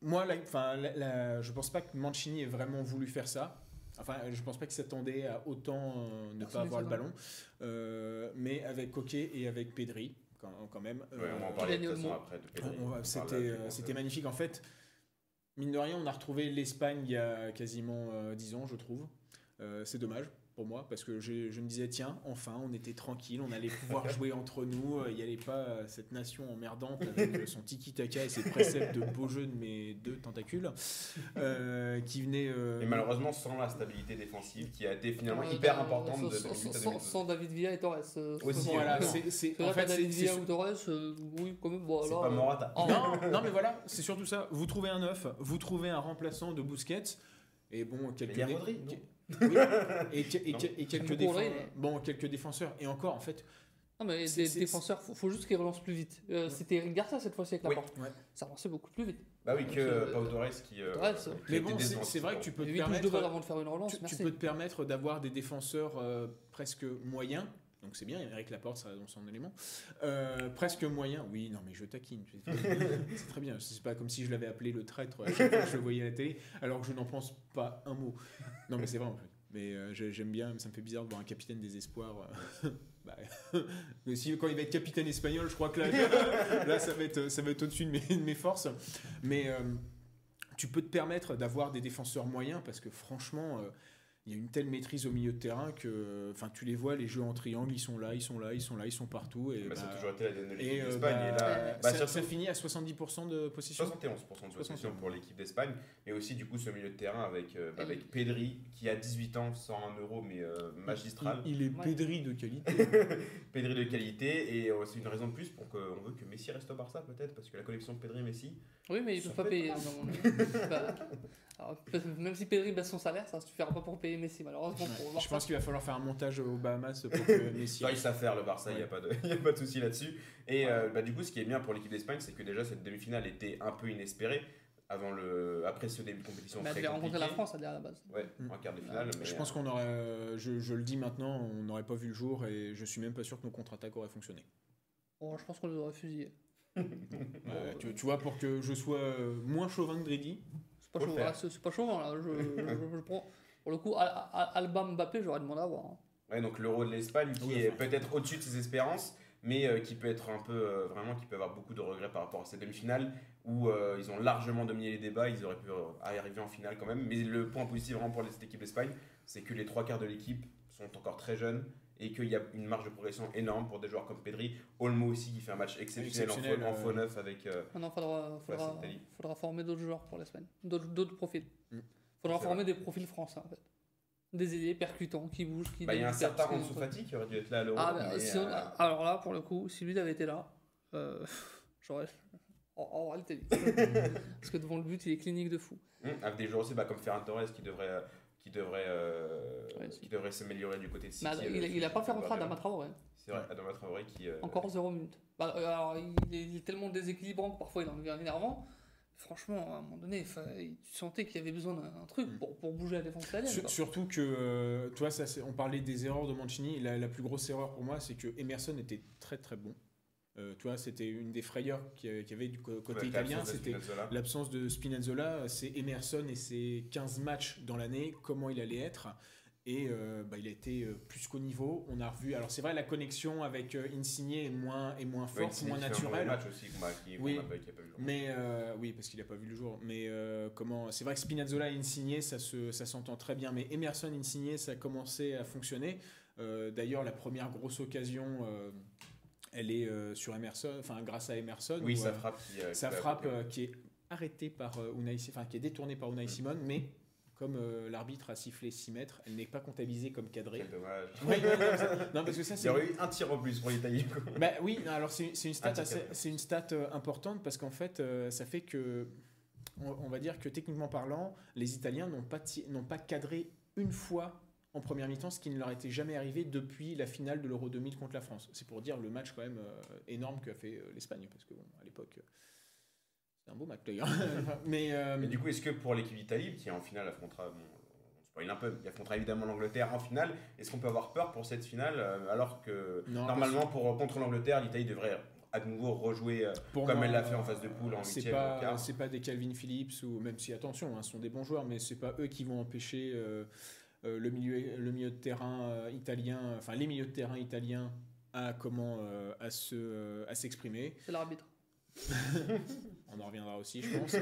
moi, la, enfin, la- la- je pense pas que Mancini ait vraiment voulu faire ça. Enfin, je pense pas qu'il s'attendait à autant euh, ne Personne pas avoir ne le ballon. Euh, mais avec Coquet et avec Pedri, quand, quand même. Ouais, on va en euh, parler de façon après. C'était euh, euh, magnifique. En fait, mine de rien, on a retrouvé l'Espagne il y a quasiment euh, 10 ans, je trouve. Euh, c'est dommage pour moi parce que je, je me disais, tiens, enfin, on était tranquille, on allait pouvoir jouer entre nous. euh, Il n'y allait pas euh, cette nation emmerdante avec euh, son tiki-taka et ses préceptes de beau jeu de mes deux tentacules euh, qui venaient. euh, Et malheureusement, sans la stabilité défensive qui a été finalement hyper importante de sans, 2008 à sans- 2012. sans David Villa et Torres. euh, Aussi, Voilà, c'est en fait, David Villa ou Torres, euh, oui, quand même. Bon, C'est alors, pas Morata. oh, Non, non, mais voilà, c'est surtout ça. Vous trouvez un neuf, vous trouvez un remplaçant de Busquets, et bon, quelques il y a dé- Rodri, non que- oui, et, quelques, Beaucoup défense- Rodri, mais- bon, quelques défenseurs. Et encore, en fait, Non, mais des défenseurs, faut, faut juste qu'ils relancent plus vite. Euh, C'était Eric Garcia cette fois-ci avec la Oui. porte. Ouais. Ça avançait beaucoup plus vite. Bah oui, que Euh, Pau Torres qui. euh, qui mais bon, c'est vrai que tu peux te 8 touches de permettre, balle avant de faire une relance, tu, tu peux te permettre d'avoir des défenseurs euh, presque moyens. Donc c'est bien, Eric Laporte, ça dans son élément. Euh, presque moyen, oui, non mais je taquine. C'est très bien. C'est pas comme si je l'avais appelé le traître à chaque fois que je le voyais à la télé, alors que je n'en pense pas un mot. Non mais c'est vrai en fait. Mais euh, j'ai- j'aime bien, ça me fait bizarre de voir un capitaine des espoirs. euh, bah, mais si, quand il va être capitaine espagnol, je crois que là, là ça va être, ça va être au-dessus de mes, de mes forces. Mais euh, tu peux te permettre d'avoir des défenseurs moyens parce que franchement, euh, il y a une telle maîtrise au milieu de terrain que, enfin, tu les vois, les jeux en triangle, ils sont là, ils sont là, ils sont là, ils sont partout. Et, Bah, ça a bah, toujours été la dernière et, l'équipe euh, d'Espagne. bah, et là, ça, bah, ça surtout- finit à 70% de possession. 71% de possession 61. pour l'équipe d'Espagne, mais aussi du coup ce milieu de terrain avec, euh, bah, avec Pedri qui a 18 ans, sans un euro mais euh, magistral. Il, il est Ouais. pédri de qualité. Pedri de qualité et euh, c'est une raison de plus pour qu'on veut que Messi reste au Barça peut-être parce que la collection Pedri-Messi. Oui, mais ils Ça peuvent pas payer. non, alors, même si Pedri baisse son salaire, ça ne suffira pas pour payer Messi, malheureusement. pour Je pense qu'il va falloir faire un montage aux Bahamas pour que Messi. Ça, ils savent faire le Barça, il n'y Ouais. a pas de, y a pas de souci là-dessus. Et euh, bah, du coup, ce qui est bien pour l'équipe d'Espagne, c'est que déjà cette demi-finale était un peu inespérée avant le, après ce début de compétition Mais elle devait rencontrer la. France à dire à la base. Ouais, Mm. en quart de finale. mais, Je pense qu'on aurait, euh, je, je le dis maintenant, on n'aurait pas vu le jour et je suis même pas sûr que nos contre-attaques auraient fonctionné. Bon, je pense qu'on les aurait fusillés. Euh, tu, tu vois, pour que je sois euh, moins chauvin que C'est pas chaud, c'est c'est pas chaud, là. Je, je- je prends. Pour le coup, Al- Al- Alba Mbappé, j'aurais demandé à voir. hein. Ouais, donc l'Euro de l'Espagne qui Oui, est peut-être au-dessus de ses espérances, mais euh, qui peut être un peu euh, vraiment qui peut avoir beaucoup de regrets par rapport à cette demi-finale où euh, ils ont largement dominé les débats, ils auraient pu arriver en finale quand même. Mais le point positif vraiment pour cette équipe d'Espagne, c'est que les trois quarts de l'équipe sont encore très jeunes et qu'il y a une marge de progression énorme pour des joueurs comme Pedri. Olmo aussi qui fait un match exceptionnel, en, Exceptionnel, faux, en euh, faux neuf avec. euh, Maintenant, faudra, faudra, former d'autres joueurs pour la semaine. D'autres profils. Mm. Faudra former des profils français, en fait. Des ailiers percutants, qui bougent, qui bah, il y a un certain Ansu. Fati qui aurait dû être là à l'Euro. Ah, bah, si euh, alors là, pour le coup, si lui avait été là, euh, j'aurais. Oh, oh, réalité. Parce que devant le but, il est clinique de fou. hum, avec des joueurs aussi bah, comme Ferran Torres qui devrait. Euh, qui devrait, euh, Ouais, qui devrait s'améliorer du côté de City. Mais euh, il, a- il a pas fait rentrer Adama Traoré. C'est vrai, Adama Traoré qui. euh, Encore 0 minutes. Bah, euh, alors, il est, il est tellement déséquilibrant que parfois il en devient énervant. Franchement, à un moment donné, tu sentais qu'il y avait besoin d'un truc Mm. pour, pour bouger la défense italienne. Sur- surtout que, euh, tu vois, ça, c'est- on parlait des erreurs de Mancini. La, la plus grosse erreur pour moi, c'est que Emerson était très très bon. Euh, tu vois, c'était une des frayeurs qu'il y avait du côté italien. C'était Spinazzola. l'absence de Spinazzola. C'est Emerson et ses 15 matchs dans l'année, comment il allait être. Et euh, bah, il a été euh, plus qu'au niveau. On a revu. Alors, c'est vrai, la connexion avec euh, Insigne est moins, est moins Ouais, forte, Insigne moins naturelle. match aussi, qui, Oui. pas- qui a pas vu le jour. Mais euh, oui, parce qu'il n'a pas vu le jour. Mais euh, comment C'est vrai que Spinazzola et Insigne, ça se, ça s'entend très bien. Mais Emerson, Insigne, ça a commencé à fonctionner. Euh, D'ailleurs, la première grosse occasion, euh, elle est euh, sur Emerson, enfin grâce à Emerson. Oui, où, ça euh, frappe. Qui, euh, ça frappe qui est arrêtée par Unai, enfin qui est détournée par. Unai Simon, mais comme euh, l'arbitre a sifflé 6 mètres, elle n'est pas comptabilisée comme cadrée. Quel dommage. Ouais, non, parce que ça Il y aurait eu un tir en plus pour l'Italie. bah oui, non, alors c'est une stat, Un assez- une stat euh, importante parce qu'en fait, euh, ça fait que, on, on va dire que techniquement parlant, les Italiens n'ont pas, pas cadré une fois en première mi-temps, ce qui ne leur était jamais arrivé depuis la finale de l'Euro 2000 contre la France. C'est pour dire le match quand même euh, énorme qu'a fait euh, l'Espagne, parce que bon, à l'époque, euh, c'est un beau match d'ailleurs. Mais, euh, Mais du coup, est-ce que pour l'équipe d'Italie, qui en finale affrontera, bon, on spoil un peu, il affrontera évidemment l'Angleterre en finale, est-ce qu'on peut avoir peur pour cette finale alors que Non, normalement pour contre l'Angleterre, l'Italie devrait à nouveau rejouer Pour comme moi, elle l'a fait en phase de poule en huitième, pas c'est pas des Calvin Phillips ou même si attention hein, ce sont des bons joueurs mais c'est pas eux qui vont empêcher euh, le milieu le milieu de terrain euh, italien enfin les milieux de terrain italiens à comment euh, à se euh, à s'exprimer C'est l'arbitre. on en reviendra aussi je pense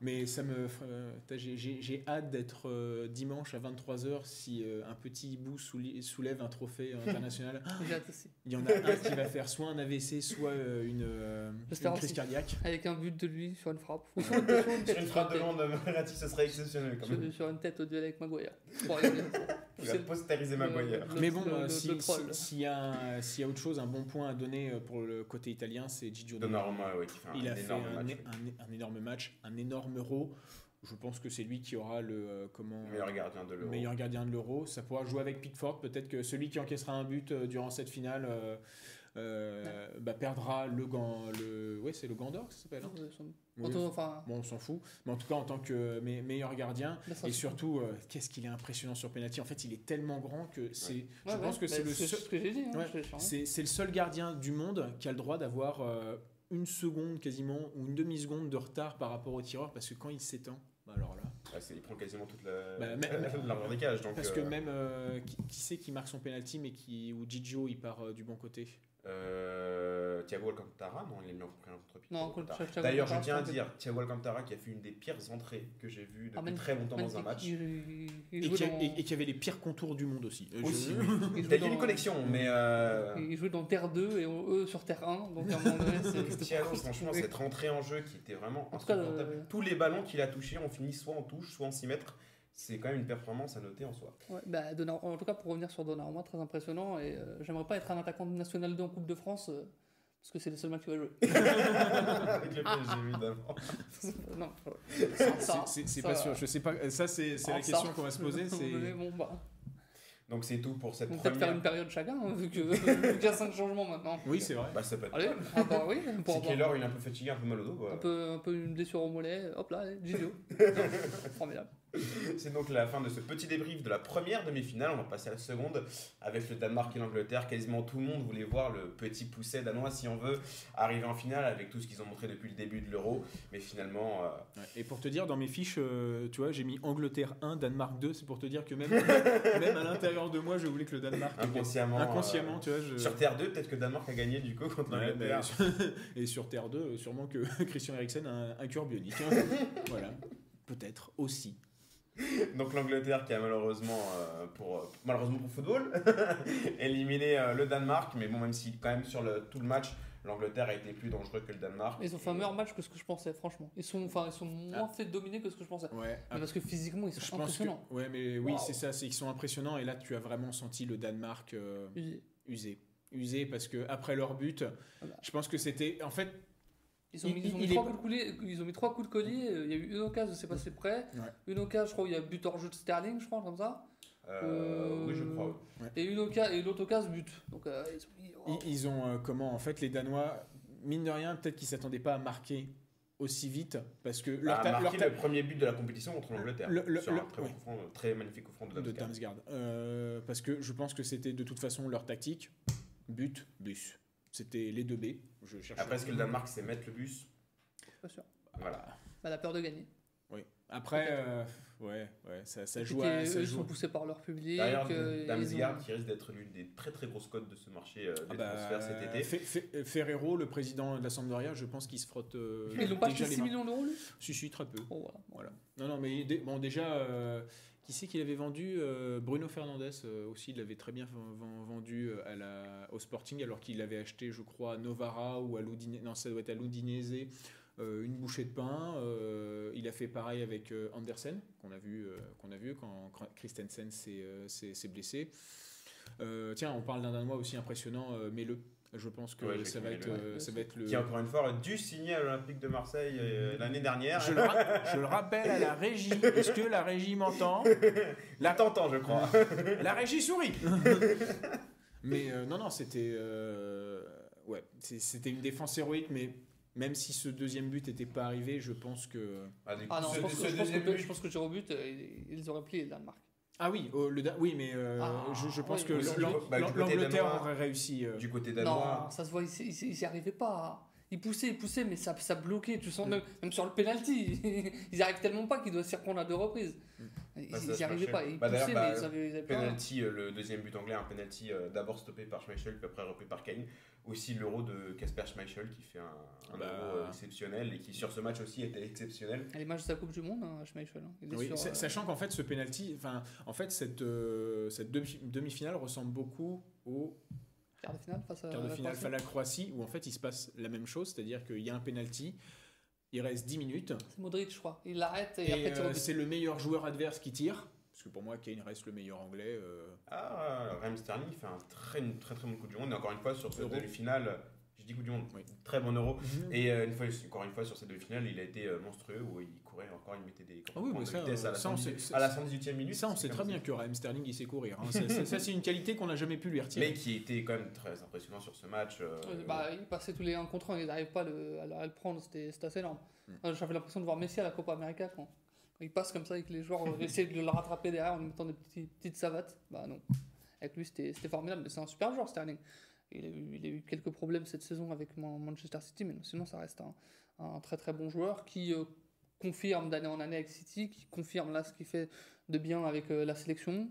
mais ça me euh, j'ai- j'ai j'ai hâte d'être euh, dimanche à 23h si euh, un petit hibou souli- soulève un trophée international J'ai hâte aussi. il y en a un qui va faire soit un AVC soit euh, une, euh, crise cardiaque Avec un but de lui sur une frappe. Ou sur une, sur une tête, Sur une frappe de Londres, Verratti, ce serait exceptionnel quand sur, même. sur une tête au duel avec Maguire. Il a c'est- postérisé le- Maguire. Mais bon, le- si- si- s'il y, a un- s'il y a autre chose, un bon point à donner pour le côté italien, c'est Gigio Donnarumma. Donnarumma, ouais, qui fait un, Il a fait énorme un, match. un- un énorme match, un énorme euro. Je pense que c'est lui qui aura le euh, comment Meilleur gardien de l'Euro. meilleur gardien de l'euro. Ça pourra jouer avec Pickford. Peut-être que celui qui encaissera un but euh, durant cette finale euh, euh, bah, perdra le gant. Le... Ouais, c'est le gant d'or ça s'appelle. hein Oui, Auto- enfin, Bon, on s'en fout. Mais en tout cas, en tant que me- meilleur gardien, ça et surtout, euh, qu'est-ce qu'il est impressionnant sur penalty. En fait, il est tellement grand que c'est. Ouais, je ouais, pense que bah, c'est le c'est seul. ce hein, le gardien du monde qui a le droit d'avoir euh, une seconde quasiment ou une demi-seconde de retard par rapport au tireur parce que quand il s'étend, bah alors là. Il prend quasiment toute la Bah, l'arrière des cages. Donc, Parce que euh, même euh, qui, qui c'est qui marque son penalty mais qui ou Gigio il part euh, du bon côté? Euh, Thiago Alcantara, non, il est mis en pris un contre-pied. D'ailleurs, je tiens à dire, Thiago Alcantara qui a fait une des pires entrées que j'ai vues depuis Ah, très longtemps dans un match. Il, il- il Et qui, a- dans- et- et qui avait les pires contours du monde aussi. Euh, Aussi, il y a une connexion, mais euh, Il jouait dans Terre 2 et eux sur Terre 1. Donc à un moment donné, c'est- c'était Thiago, pas franchement, cette rentrée en jeu qui était vraiment En tout cas, insupportable. le- Tous les ballons qu'il a touchés ont fini soit en touche, soit en 6 mètres. C'est quand même une performance à noter en soi. Ouais, bah, en tout cas, pour revenir sur Donnarumma, très impressionnant. Et euh, j'aimerais pas être un attaquant de National 2 en Coupe de France. euh, parce que c'est le seul match qu'il va jouer. Avec le PSG, évidemment. non, C'est- pas sûr. Je sais pas. Ça c'est c'est la question qu'on va se poser. C'est bon, bah, Donc c'est tout pour cette on va peut-être faire première. une période chacun, hein, vu qu'il y a 5 changements maintenant. oui c'est vrai. Bah, ça peut être. Allez, ah bah oui, pour Si avoir Keller, il est un peu fatigué, un peu mal au dos. bah, un peu, un peu une blessure au mollet, hop là, Gigio. Formidable. C'est donc la fin de ce petit débrief de la première demi-finale. On va passer à la seconde avec le Danemark et l'Angleterre. Quasiment tout le monde voulait voir le petit pousset danois, si on veut, arriver en finale avec tout ce qu'ils ont montré depuis le début de l'Euro. Mais finalement, euh. Et pour te dire, dans mes fiches, euh, tu vois, j'ai mis Angleterre 1, Danemark 2. C'est pour te dire que même, même à l'intérieur de moi, je voulais que le Danemark. inconsciemment, Inconsciemment, euh, tu vois. Je... sur Terre 2, peut-être que Danemark a gagné du coup contre Ouais, l'Angleterre. sur- et sur Terre 2, euh, sûrement que Christian Eriksen a un, un cœur bionique. hein. voilà. Peut-être aussi. Donc l'Angleterre qui a malheureusement euh, pour malheureusement pour football éliminé euh, le Danemark, mais bon même si quand même sur le, tout le match l'Angleterre a été plus dangereux que le Danemark. Ils ont fait un meilleur match que ce que je pensais, franchement. Ils sont, enfin, ils sont moins fait dominer que ce que je pensais. Ouais. Mais parce que physiquement, ils Je sont pense que, impressionnants. ouais, mais oui, c'est ça, c'est qu'ils sont impressionnants et là tu as vraiment senti le Danemark euh, usé, usé parce que après leur but, Voilà. je pense que c'était, en fait, ils ont, Il- mis, ils ont il mis est trois pas- coups de collier. Ils ont mis trois coups de collier. euh, Il y a eu une occasion, c'est passé près. Ouais. Une occasion, je crois, où il y a but hors jeu de Sterling, je crois, comme ça. Euh, oui je crois. Et une occasion, et l'autre occasion, but. Donc euh, ils ont mis. oh. ils, ils ont euh, comment, en fait, les Danois, mine de rien, peut-être qu'ils s'attendaient pas à marquer aussi vite parce que leur, ta- leur ta- le premier but de la compétition contre l'Angleterre. Le- le- sur le- un très, ouais. bon coup franc, euh, très magnifique coup franc de de Damsgaard. Damsgaard. Euh, parce que je pense que c'était de toute façon leur tactique. But, bus. C'était les deux B. Je cherche. Après, est-ce que le Danemark sait mettre le bus Pas sûr. Voilà. Bah, la peur de gagner. Oui. Après, euh, ouais, ouais, ça, joue. à- eux, ça ils joue. sont poussés par leur public. D'ailleurs, euh, ils Damsgaard ont- qui risque d'être l'une des très très grosses cotes de ce marché euh, des Ah bah, transferts cet été. Fe- Fe- Ferrero, le président de la Sampdoria, je pense qu'il se frotte. euh, Ils l'ont pas acheté les 6 mains. millions d'euros, lui? Si, si, très peu. Bon, voilà. Voilà. Non, non, mais bon, déjà, euh, qui c'est qu'il avait vendu Euh, Bruno Fernandez euh, aussi, il l'avait très bien vendu euh, au Sporting, alors qu'il avait acheté, je crois, à Novara ou à l'Udinese, non, ça doit être à l'Udinese, euh, une bouchée de pain. Il a fait pareil avec Andersen, qu'on a vu, qu'on a vu quand Christensen s'est blessé. Tiens, on parle d'un Danois aussi impressionnant, euh, Mele. Je pense que Ouais, ça, va être, Mele, euh, ça va être le. Qui encore une fois a dû signer à l'Olympique de Marseille euh, l'année dernière. Je le, ra- je le rappelle à la régie. Est-ce que la régie m'entend La tentant, je crois. La régie sourit Mais euh, non, non, c'était. euh, ouais, c'est- c'était une défense héroïque, mais même si ce deuxième but n'était pas arrivé, je pense que. Ah, Ah non, ce- je pense, ce que, je, pense deuxième que, but- je pense que but, euh, ils- ils auraient plié le Danemark. Ah oui, oh, le Da- oui, mais euh, Ah, je, je pense oui, que bah, l'Angleterre aurait réussi. euh. du côté danois. Non, ça se voit, ils ils- ils y arrivaient pas. Ils poussaient, ils poussaient, mais ça, ça bloquait. Tu sens même, même sur le penalty, ils y arrivent tellement pas qu'ils doivent s'y reprendre à deux reprises. Ils, Bah, ils se y arrivaient pas. Ils Bah, poussaient, bah, mais ils pas. Penalty, euh, le deuxième but anglais, un penalty euh, d'abord stoppé par Schmeichel, puis après repris par Kane. Aussi l'euro de Casper Schmeichel qui fait un, un Bah. euro euh, exceptionnel et qui sur ce match aussi était exceptionnel. À l'image de sa Coupe du Monde, hein, Schmeichel. hein. Oui, sur, euh, Sachant qu'en fait, ce penalty, enfin, en fait, cette, euh, cette demi- demi-finale ressemble beaucoup au quart de finale face à quart de la Croatie. face à la Croatie, où en fait il se passe la même chose, c'est-à-dire qu'il y a un penalty, il reste 10 minutes, C'est Modric, je crois. Il l'arrête et, et, après euh, c'est le meilleur joueur adverse qui tire, parce que pour moi Kane reste le meilleur anglais. euh, Ah, Raheem Sterling fait un très, une très très bon coup du monde. Et encore une fois, sur cette demi-finale, je dis coup du monde, Oui. très bon euro. Mhm. Et euh, une fois, encore une fois, sur cette demi-finale, il a été monstrueux où il courait encore, il mettait des Ah oui, mais de ça, vitesse à la, ça, on 118 sait- à la 118e minute. Ça, on sait très bien que Raheem Sterling il sait courir. hein. Ça, c'est une qualité qu'on n'a jamais pu lui retirer. Mais qui était quand même très impressionnant sur ce match. euh, bah, il passait tous les 1 contre 1, il n'arrive pas à le, à le- à le prendre, c'était assez énorme. Mm. Euh, J'avais l'impression de voir Messi à la Copa América quand, quand il passe comme ça et que les joueurs euh, essaient de le rattraper derrière en lui mettant des petits- petites savates. Bah non. Avec lui, c'était c'était formidable, mais c'est un super joueur, Sterling. Il a, eu, il a eu quelques problèmes cette saison avec Man- Manchester City, mais sinon, ça reste un, un très très bon joueur qui euh, confirme d'année en année avec City, qui confirme là ce qu'il fait de bien avec euh, la sélection,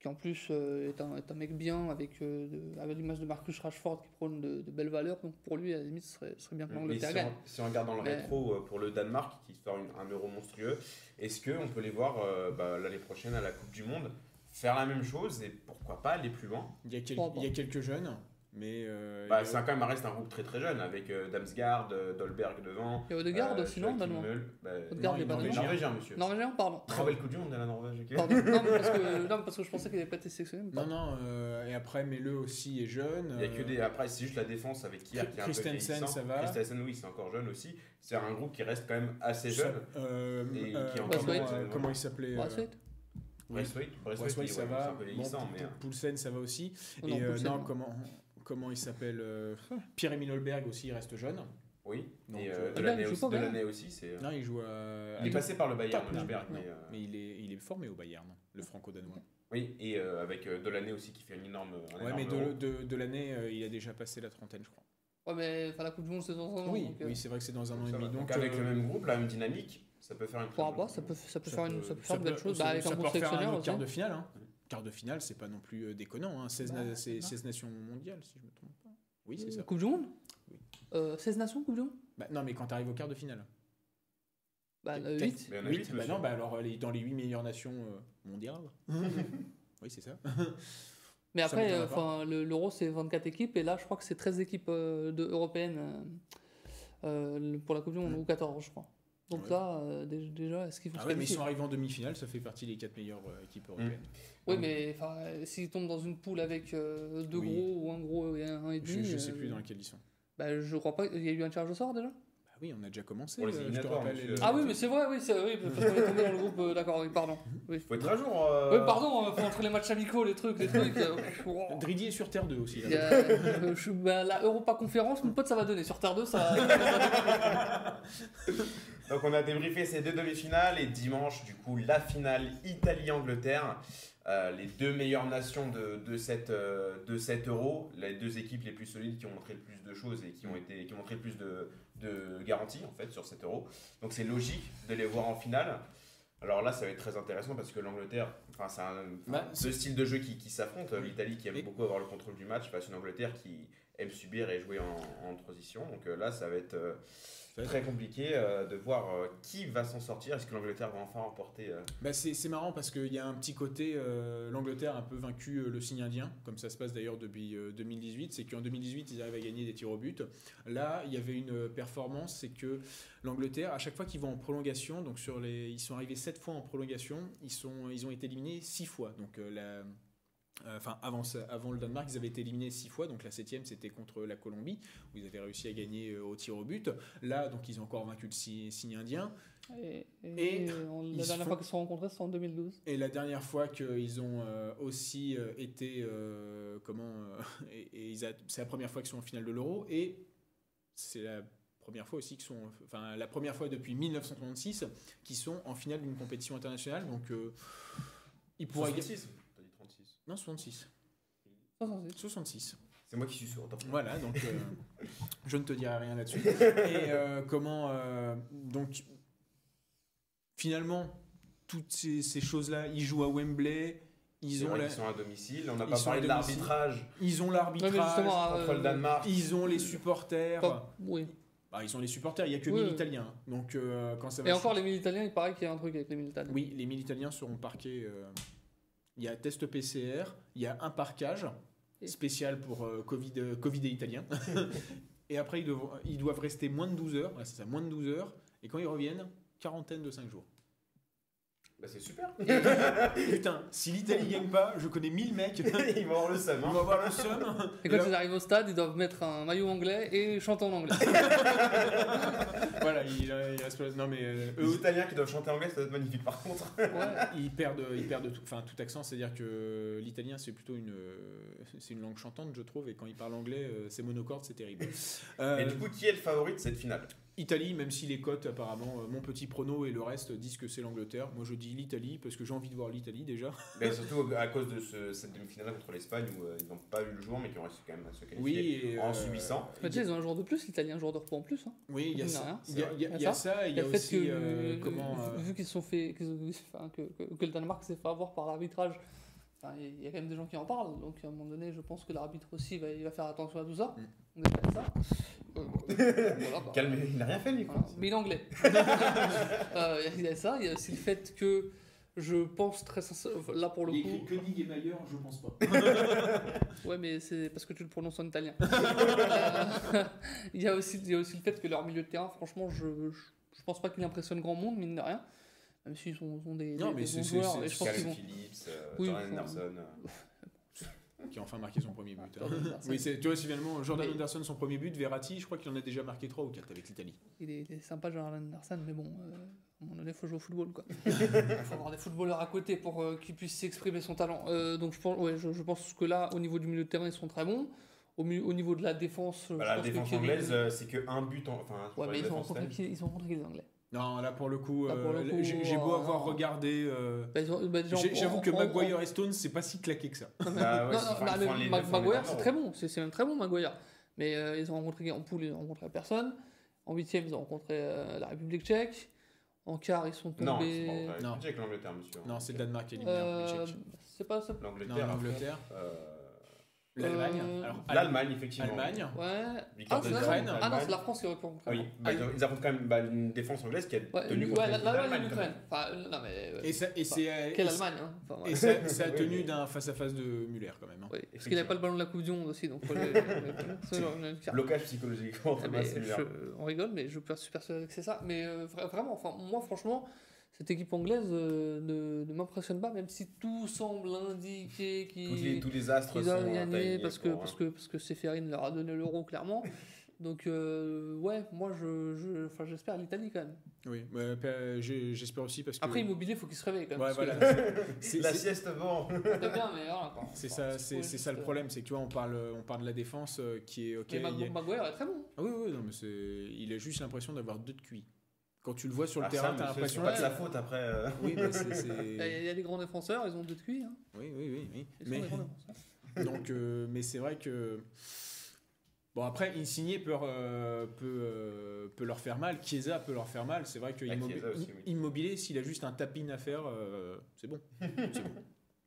qui en plus euh, est, un, est un mec bien avec, euh, de- avec l'image de Marcus Rashford qui prône de, de belles valeurs. Donc pour lui, à la limite, ce serait, ce serait bien que l'Angleterre si, gagne. si on regarde dans le Mais- rétro euh, pour le Danemark qui sort une- un euro monstrueux, est-ce qu'on peut les voir euh, bah, l'année prochaine à la Coupe du Monde faire la même chose et pourquoi pas aller plus loin? Il y a, quel- Bon, bon. il y a quelques jeunes, mais. euh, bah, a- Ça quand même reste un groupe très très jeune avec euh, Damsgaard, euh, Dolberg devant. A Odegaard euh, aussi, non, Danois bah, Odegaard, non, il est pas il est Danois. Norvégien, monsieur. Norvégien, pardon. Très belle Coupe du Monde de la Norvège. ok. Pardon. non, mais parce que, non, mais parce que je pensais qu'il n'avait pas été sélectionné. mais Non, non, euh, et après, Mele aussi est jeune. Il y a que des. Après, c'est juste la défense avec Kier qui est un peu Christensen, ça va. Christensen, oui, c'est encore jeune aussi. C'est un groupe qui reste quand même assez jeune. euh, Et qui est comment, encore euh, jeune. comment il s'appelait il- ça va. Mais. Euh, Poulsen, ça va aussi. Oh et non. comment, comment il s'appelle euh, Pierre-Emile Holberg aussi, il reste jeune. Oui, Donc, et euh, euh, de l'année aussi, pas de bien. l'année aussi, c'est. Non, il joue à. Il est passé par le Bayern Non, mais. euh, mais il est, il est formé au Bayern, le franco-danois. Oui, et euh, avec euh, Delaney aussi qui fait une énorme. un Ouais, mais énorme euro. de, de, de l'année, euh, il a déjà passé la trentaine, je crois. Ouais, mais enfin, la Coupe du Monde, c'est dans un an. oui, donc, euh, oui c'est vrai que c'est dans un an Donc, et demi. Donc, Donc, avec euh, le même groupe, la même dynamique, ça peut faire une. bonne pas, ça peut, ça peut ça faire, une, ça peut faire de belles peut- choses. ça- Bah, avec ça un bon peut autre aussi. quart de finale. Hein. Quart de finale, c'est pas non plus euh, déconnant. Hein. 16, na- Bah, c'est non. 16 nations mondiales, si je me trompe pas. Oui, c'est ça. Coupe du Monde? Oui. Euh, 16 nations, Coupe du Monde? Bah, non, mais quand tu arrives au quart de finale. Bah, Quatre- 8. Mais il y en a Huit, huit, bah monsieur. non, bah alors les- dans les 8 meilleures nations euh, mondiales. oui, c'est ça. Mais Ça après, euh, enfin, le- l'Euro, c'est 24 équipes, et là, je crois que c'est 13 équipes euh, de, européennes euh, euh, pour la Coupe du Monde, ou 14, je crois. Donc Ouais. là, euh, dé- déjà, est-ce qu'il faut Ah se ouais, mais ils sont arrivés en demi-finale, ça fait partie des 4 meilleures euh, équipes européennes. Oui, mais enfin, euh, s'ils tombent dans une poule avec euh, deux Oui. gros ou un gros et un et Je, demi, je sais euh, plus dans laquelle ils sont. bah, je crois pas. Il y a eu un tirage au sort déjà? Bah oui, on a déjà commencé. Euh, je te rappelle. les- Ah oui, mais c'est vrai, oui, c'est oui, parce qu'on est tombé dans le groupe. euh, D'accord, oui, pardon. Oui. Faut être à jour. euh, Oui, pardon, euh, faut entre les matchs amicaux, les trucs, les trucs. euh, wow. Dridier sur Terre 2 aussi. là. Euh, je- bah, la Europa Conférence, mon pote, ça va donner. Sur Terre 2, ça. Donc on a débriefé ces deux demi-finales et dimanche, du coup, la finale Italie-Angleterre. Euh, les deux meilleures nations de, de, cette, euh, de cet euro, les deux équipes les plus solides qui ont montré le plus de choses et qui ont, été, qui ont montré le plus de, de garanties en fait, sur cet euro. Donc c'est logique de les voir en finale. Alors là, ça va être très intéressant parce que l'Angleterre, enfin, c'est un Bah, deux styles de jeu qui, qui s'affrontent. L'Italie qui aime beaucoup avoir le contrôle du match face à une Angleterre qui subir et jouer en, en transition. Donc euh, là, ça va être euh, très compliqué euh, de voir qui va s'en sortir. Est-ce que l'Angleterre va enfin remporter Bah, c'est marrant parce qu'il y a un petit côté, l'Angleterre a un peu vaincu le signe indien, comme ça se passe d'ailleurs depuis euh, 2018. C'est qu'en 2018, ils arrivent à gagner des tirs au but. Là, il y avait une performance, c'est que l'Angleterre, à chaque fois qu'ils vont en prolongation, donc sur les, ils sont arrivés 7 fois en prolongation, ils, sont, ils ont été éliminés 6 fois. Donc la. Euh, Enfin, avant, le Danemark, ils avaient été éliminés six fois. Donc la septième, c'était contre la Colombie, où ils avaient réussi à gagner euh, au tir au but. Là, donc ils ont encore vaincu le si- signe indien. Et, Et on- ils la dernière font- fois qu'ils se sont rencontrés, c'était en 2012. Et la dernière fois qu'ils ont euh, aussi euh, été, euh, comment, euh, et, et ils a- c'est la première fois qu'ils sont en finale de l'Euro et c'est la première fois aussi qu'ils sont, enfin la première fois depuis 1936 qu'ils sont en finale d'une compétition internationale. Donc euh, ils pourraient, 66 T'as dit 36. Non 66, 66. 66. C'est moi qui suis sûr. Voilà, donc euh, je ne te dirai rien là-dessus. Et euh, comment euh, donc finalement toutes ces, ces choses-là, ils jouent à Wembley, ils ont vrai la- qu'ils sont à domicile. On n'a Ils pas sont parlé de l'arbitrage Ils ont l'arbitrage, contre euh, le Danemark. ils ont les supporters. pas- oui. Bah, ils ont les supporters, il n'y a que Oui, 1000 oui. Italiens. Donc euh, quand ça va Et encore, les 1000 Italiens, il paraît qu'il y a un truc avec les 1000 Italiens. Oui, les 1000 Italiens seront parqués. Il y a test PCR, il y a un parquage spécial pour euh, COVID, euh, Covid et Italiens. et après, ils, devront- ils doivent rester moins de 12 heures. C'est ça, moins de 12 heures. Et quand ils reviennent, quarantaine de 5 jours. Bah, c'est super. Putain, si l'Italie gagne pas, je connais 1000 mecs. Ils Ils vont avoir le seum. hein. vont avoir le seum. Et quand ils arrivent au stade, ils doivent mettre un maillot anglais et chanter en anglais. voilà, il, il reste pas- Non, mais euh, Les eux, Italiens qui doivent chanter anglais, ça doit être magnifique par contre. Ouais. ils perdent, ils perdent tout, enfin, tout accent, c'est-à-dire que l'italien c'est plutôt une, euh, c'est une langue chantante, je trouve, et quand ils parlent anglais, euh, c'est monocorde, c'est terrible. Euh, Et du coup, qui est le favori de cette finale? Italie, même si les cotes apparemment, euh, mon petit prono et le reste disent que c'est l'Angleterre, moi je dis l'Italie parce que j'ai envie de voir l'Italie déjà. Mais surtout à cause de ce- cette demi-finale contre l'Espagne où euh, ils n'ont pas eu le jour mais qui ont réussi quand même à se qualifier. Oui, en euh, subissant. Mais tu sais, ils ont un jour de plus, l'Italien, un jour de repos en plus. Hein. Oui, il y a ça. rien. Il y a, y a- y a il y a ça. il y a fait aussi que, euh, euh, comment. euh, vu qu'ils se sont fait, ont- que, que, que le Danemark s'est fait avoir par l'arbitrage, enfin, il y a quand même des gens qui en parlent, donc à un moment donné, je pense que l'arbitre aussi va, il va faire attention à tout ça. Mm. On ça. Euh, voilà, bah, Calme, il n'a rien fait lui. voilà. Mais il est anglais. Euh, Il y a ça, il y a aussi le fait que je pense très sincèrement, là pour le il coup, Koenig et Mayer, je pense pas. Ouais, mais c'est parce que tu le prononces en italien. Euh, Il y, a aussi- il y a aussi le fait que leur milieu de terrain, franchement, je, je, je pense pas qu'il impressionne grand monde, mine de rien. Même s'ils sont, sont des, Non, des- mais des c'est- bons joueurs. c'est- Et je pense Calvin qu'ils vont. Phillips, Oui, Jordan enfin, Anderson. euh. Qui a enfin marqué son premier but. hein. Jordan Anderson. Oui, c'est- tu vois, finalement, Jordan Mais- Anderson, son premier but, Verratti, je crois qu'il en a déjà marqué 3 ou 4 avec l'Italie. Il est, il est sympa, Jordan Anderson, mais bon, euh, à un moment donné, il faut jouer au football. quoi. Il faut avoir des footballeurs à côté pour euh, qu'ils puissent s'exprimer son talent. Euh, donc je pense, ouais, je, je pense que là, au niveau du milieu de terrain, ils sont très bons. Au, mi- au niveau de la défense, je Bah, la pense que défense anglaise, euh, c'est que un but en. Enfin, Ouais, mais ils ils ont rencontré qui les Anglais? Non, là pour le coup, euh, coup, j'ai beau euh, avoir non. regardé. euh, Bah, bah, en- J'avoue que Maguire et Stones, c'est pas si claqué que ça. Bah ouais, non, c'est- non, mais Maguire, c'est très bon, c'est c'est même très bon Maguire. Mais euh, ils ont rencontré en poule, ils ont rencontré personne. En huitième, ils ont rencontré euh, la République tchèque. En quart, ils sont Non, tombés. c'est pas Non. vrai. avec l'Angleterre, monsieur. Non, c'est le Danemark qui Euh, la République tchèque. c'est pas ça. Non, L'Angleterre. l'Angleterre. Euh, L'Allemagne. Euh, L'Allemagne, effectivement. Allemagne. Ouais. Ah, l'Ukraine. l'Allemagne. Ah non, c'est la France qui aurait pu rencontrer. Oui, bah, Ah, ils, ils affrontent quand même bah, une défense anglaise qui a Ouais, tenu contre l'Allemagne et d'Allemagne, l'Ukraine. Enfin, euh, non, mais. ouais. Et, ça, et c'est. euh, Quelle Allemagne, hein enfin. Et ça, ça a Oui, tenu oui. d'un face-à-face de Muller quand même. hein. Oui, parce qu'il n'avait pas le ballon de la Coupe du Monde aussi, donc. faut le- une carte. Blocage psychologique contre Ah, on rigole, mais je suis persuadé que c'est ça. Mais euh, vra- vraiment, enfin, moi, franchement, cette équipe anglaise euh, ne, ne m'impressionne pas, même si tout semble indiquer qu'ils tous les astres qu'ils sont doivent gagner parce que, pour, parce hein. que, parce que Seferin leur a donné l'euro, clairement. Donc, euh, ouais, moi, je, je, enfin, j'espère l'Italie quand même. Oui, mais, euh, j'espère aussi parce que. Après, Immobilier, il faut qu'il se réveille quand même. Ouais, que-. C'est- La c'est- sieste bon. Très bien, mais voilà. quoi. C'est Enfin, ça, c'est ça le problème, c'est que tu vois, on parle, on parle de la défense euh, qui est ok. Mais Maguire est très bon. Ah oui, oui, non, mais c'est, il a juste l'impression d'avoir deux de QI. Quand tu le vois sur le Ah, terrain, t'as mais c'est l'impression. pas de sa faute après. euh. Oui, bah, Il y, a- il y a des grands défenseurs, ils ont deux de QI. Hein. oui, oui, oui, oui. Ils sont Mais des grands défenseurs. donc, euh, mais c'est vrai que. Bon après, Insigné peut, euh, peut, euh, peut leur faire mal, Chiesa peut leur faire mal. C'est vrai que Ah, Immobi- Chiesa aussi, oui. Immobilier, s'il a juste un tapin à faire, euh, c'est bon.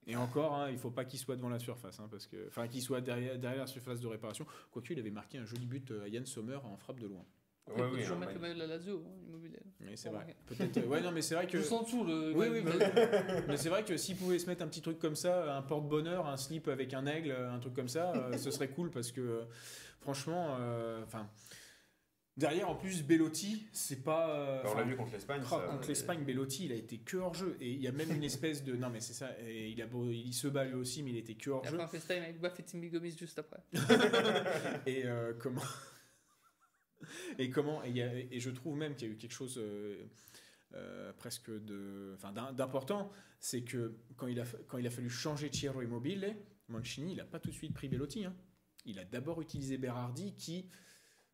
Et encore, hein, il faut pas qu'il soit devant la surface, hein, parce que, enfin, qu'il soit derrière, derrière la surface de réparation. Quoique, il avait marqué un joli but à Yann Sommer en frappe de loin. Après, Ouais, il faut oui, toujours mettre le maillot de la Lazio, hein, Immobilier. Oui, c'est Bon, vrai. Peut-être. ouais, non, mais c'est vrai que. Juste en dessous, le. Oui, oui, le- Mais c'est vrai que s'il pouvait se mettre un petit truc comme ça, un porte-bonheur, un slip avec un aigle, un truc comme ça, euh, ce serait cool parce que euh, franchement, euh, enfin. derrière, en plus, Bellotti, c'est pas. euh, Bah, on l'a vu contre l'Espagne. oh, ça- contre l'Espagne, Bellotti, il a été que hors jeu. Et il y a même une espèce de. Non, mais c'est ça. Et il, a beau- il se bat lui aussi, mais il était que hors Il a jeu. fait un FaceTime avec Baff et Timmy Gomis juste après. Et euh, comment et comment et, il y a- et je trouve même qu'il y a eu quelque chose euh, euh, presque de d'important c'est que quand il a quand il a fallu changer Ciro Immobile Mancini il a pas tout de suite pris Bellotti hein. il a d'abord utilisé Berardi qui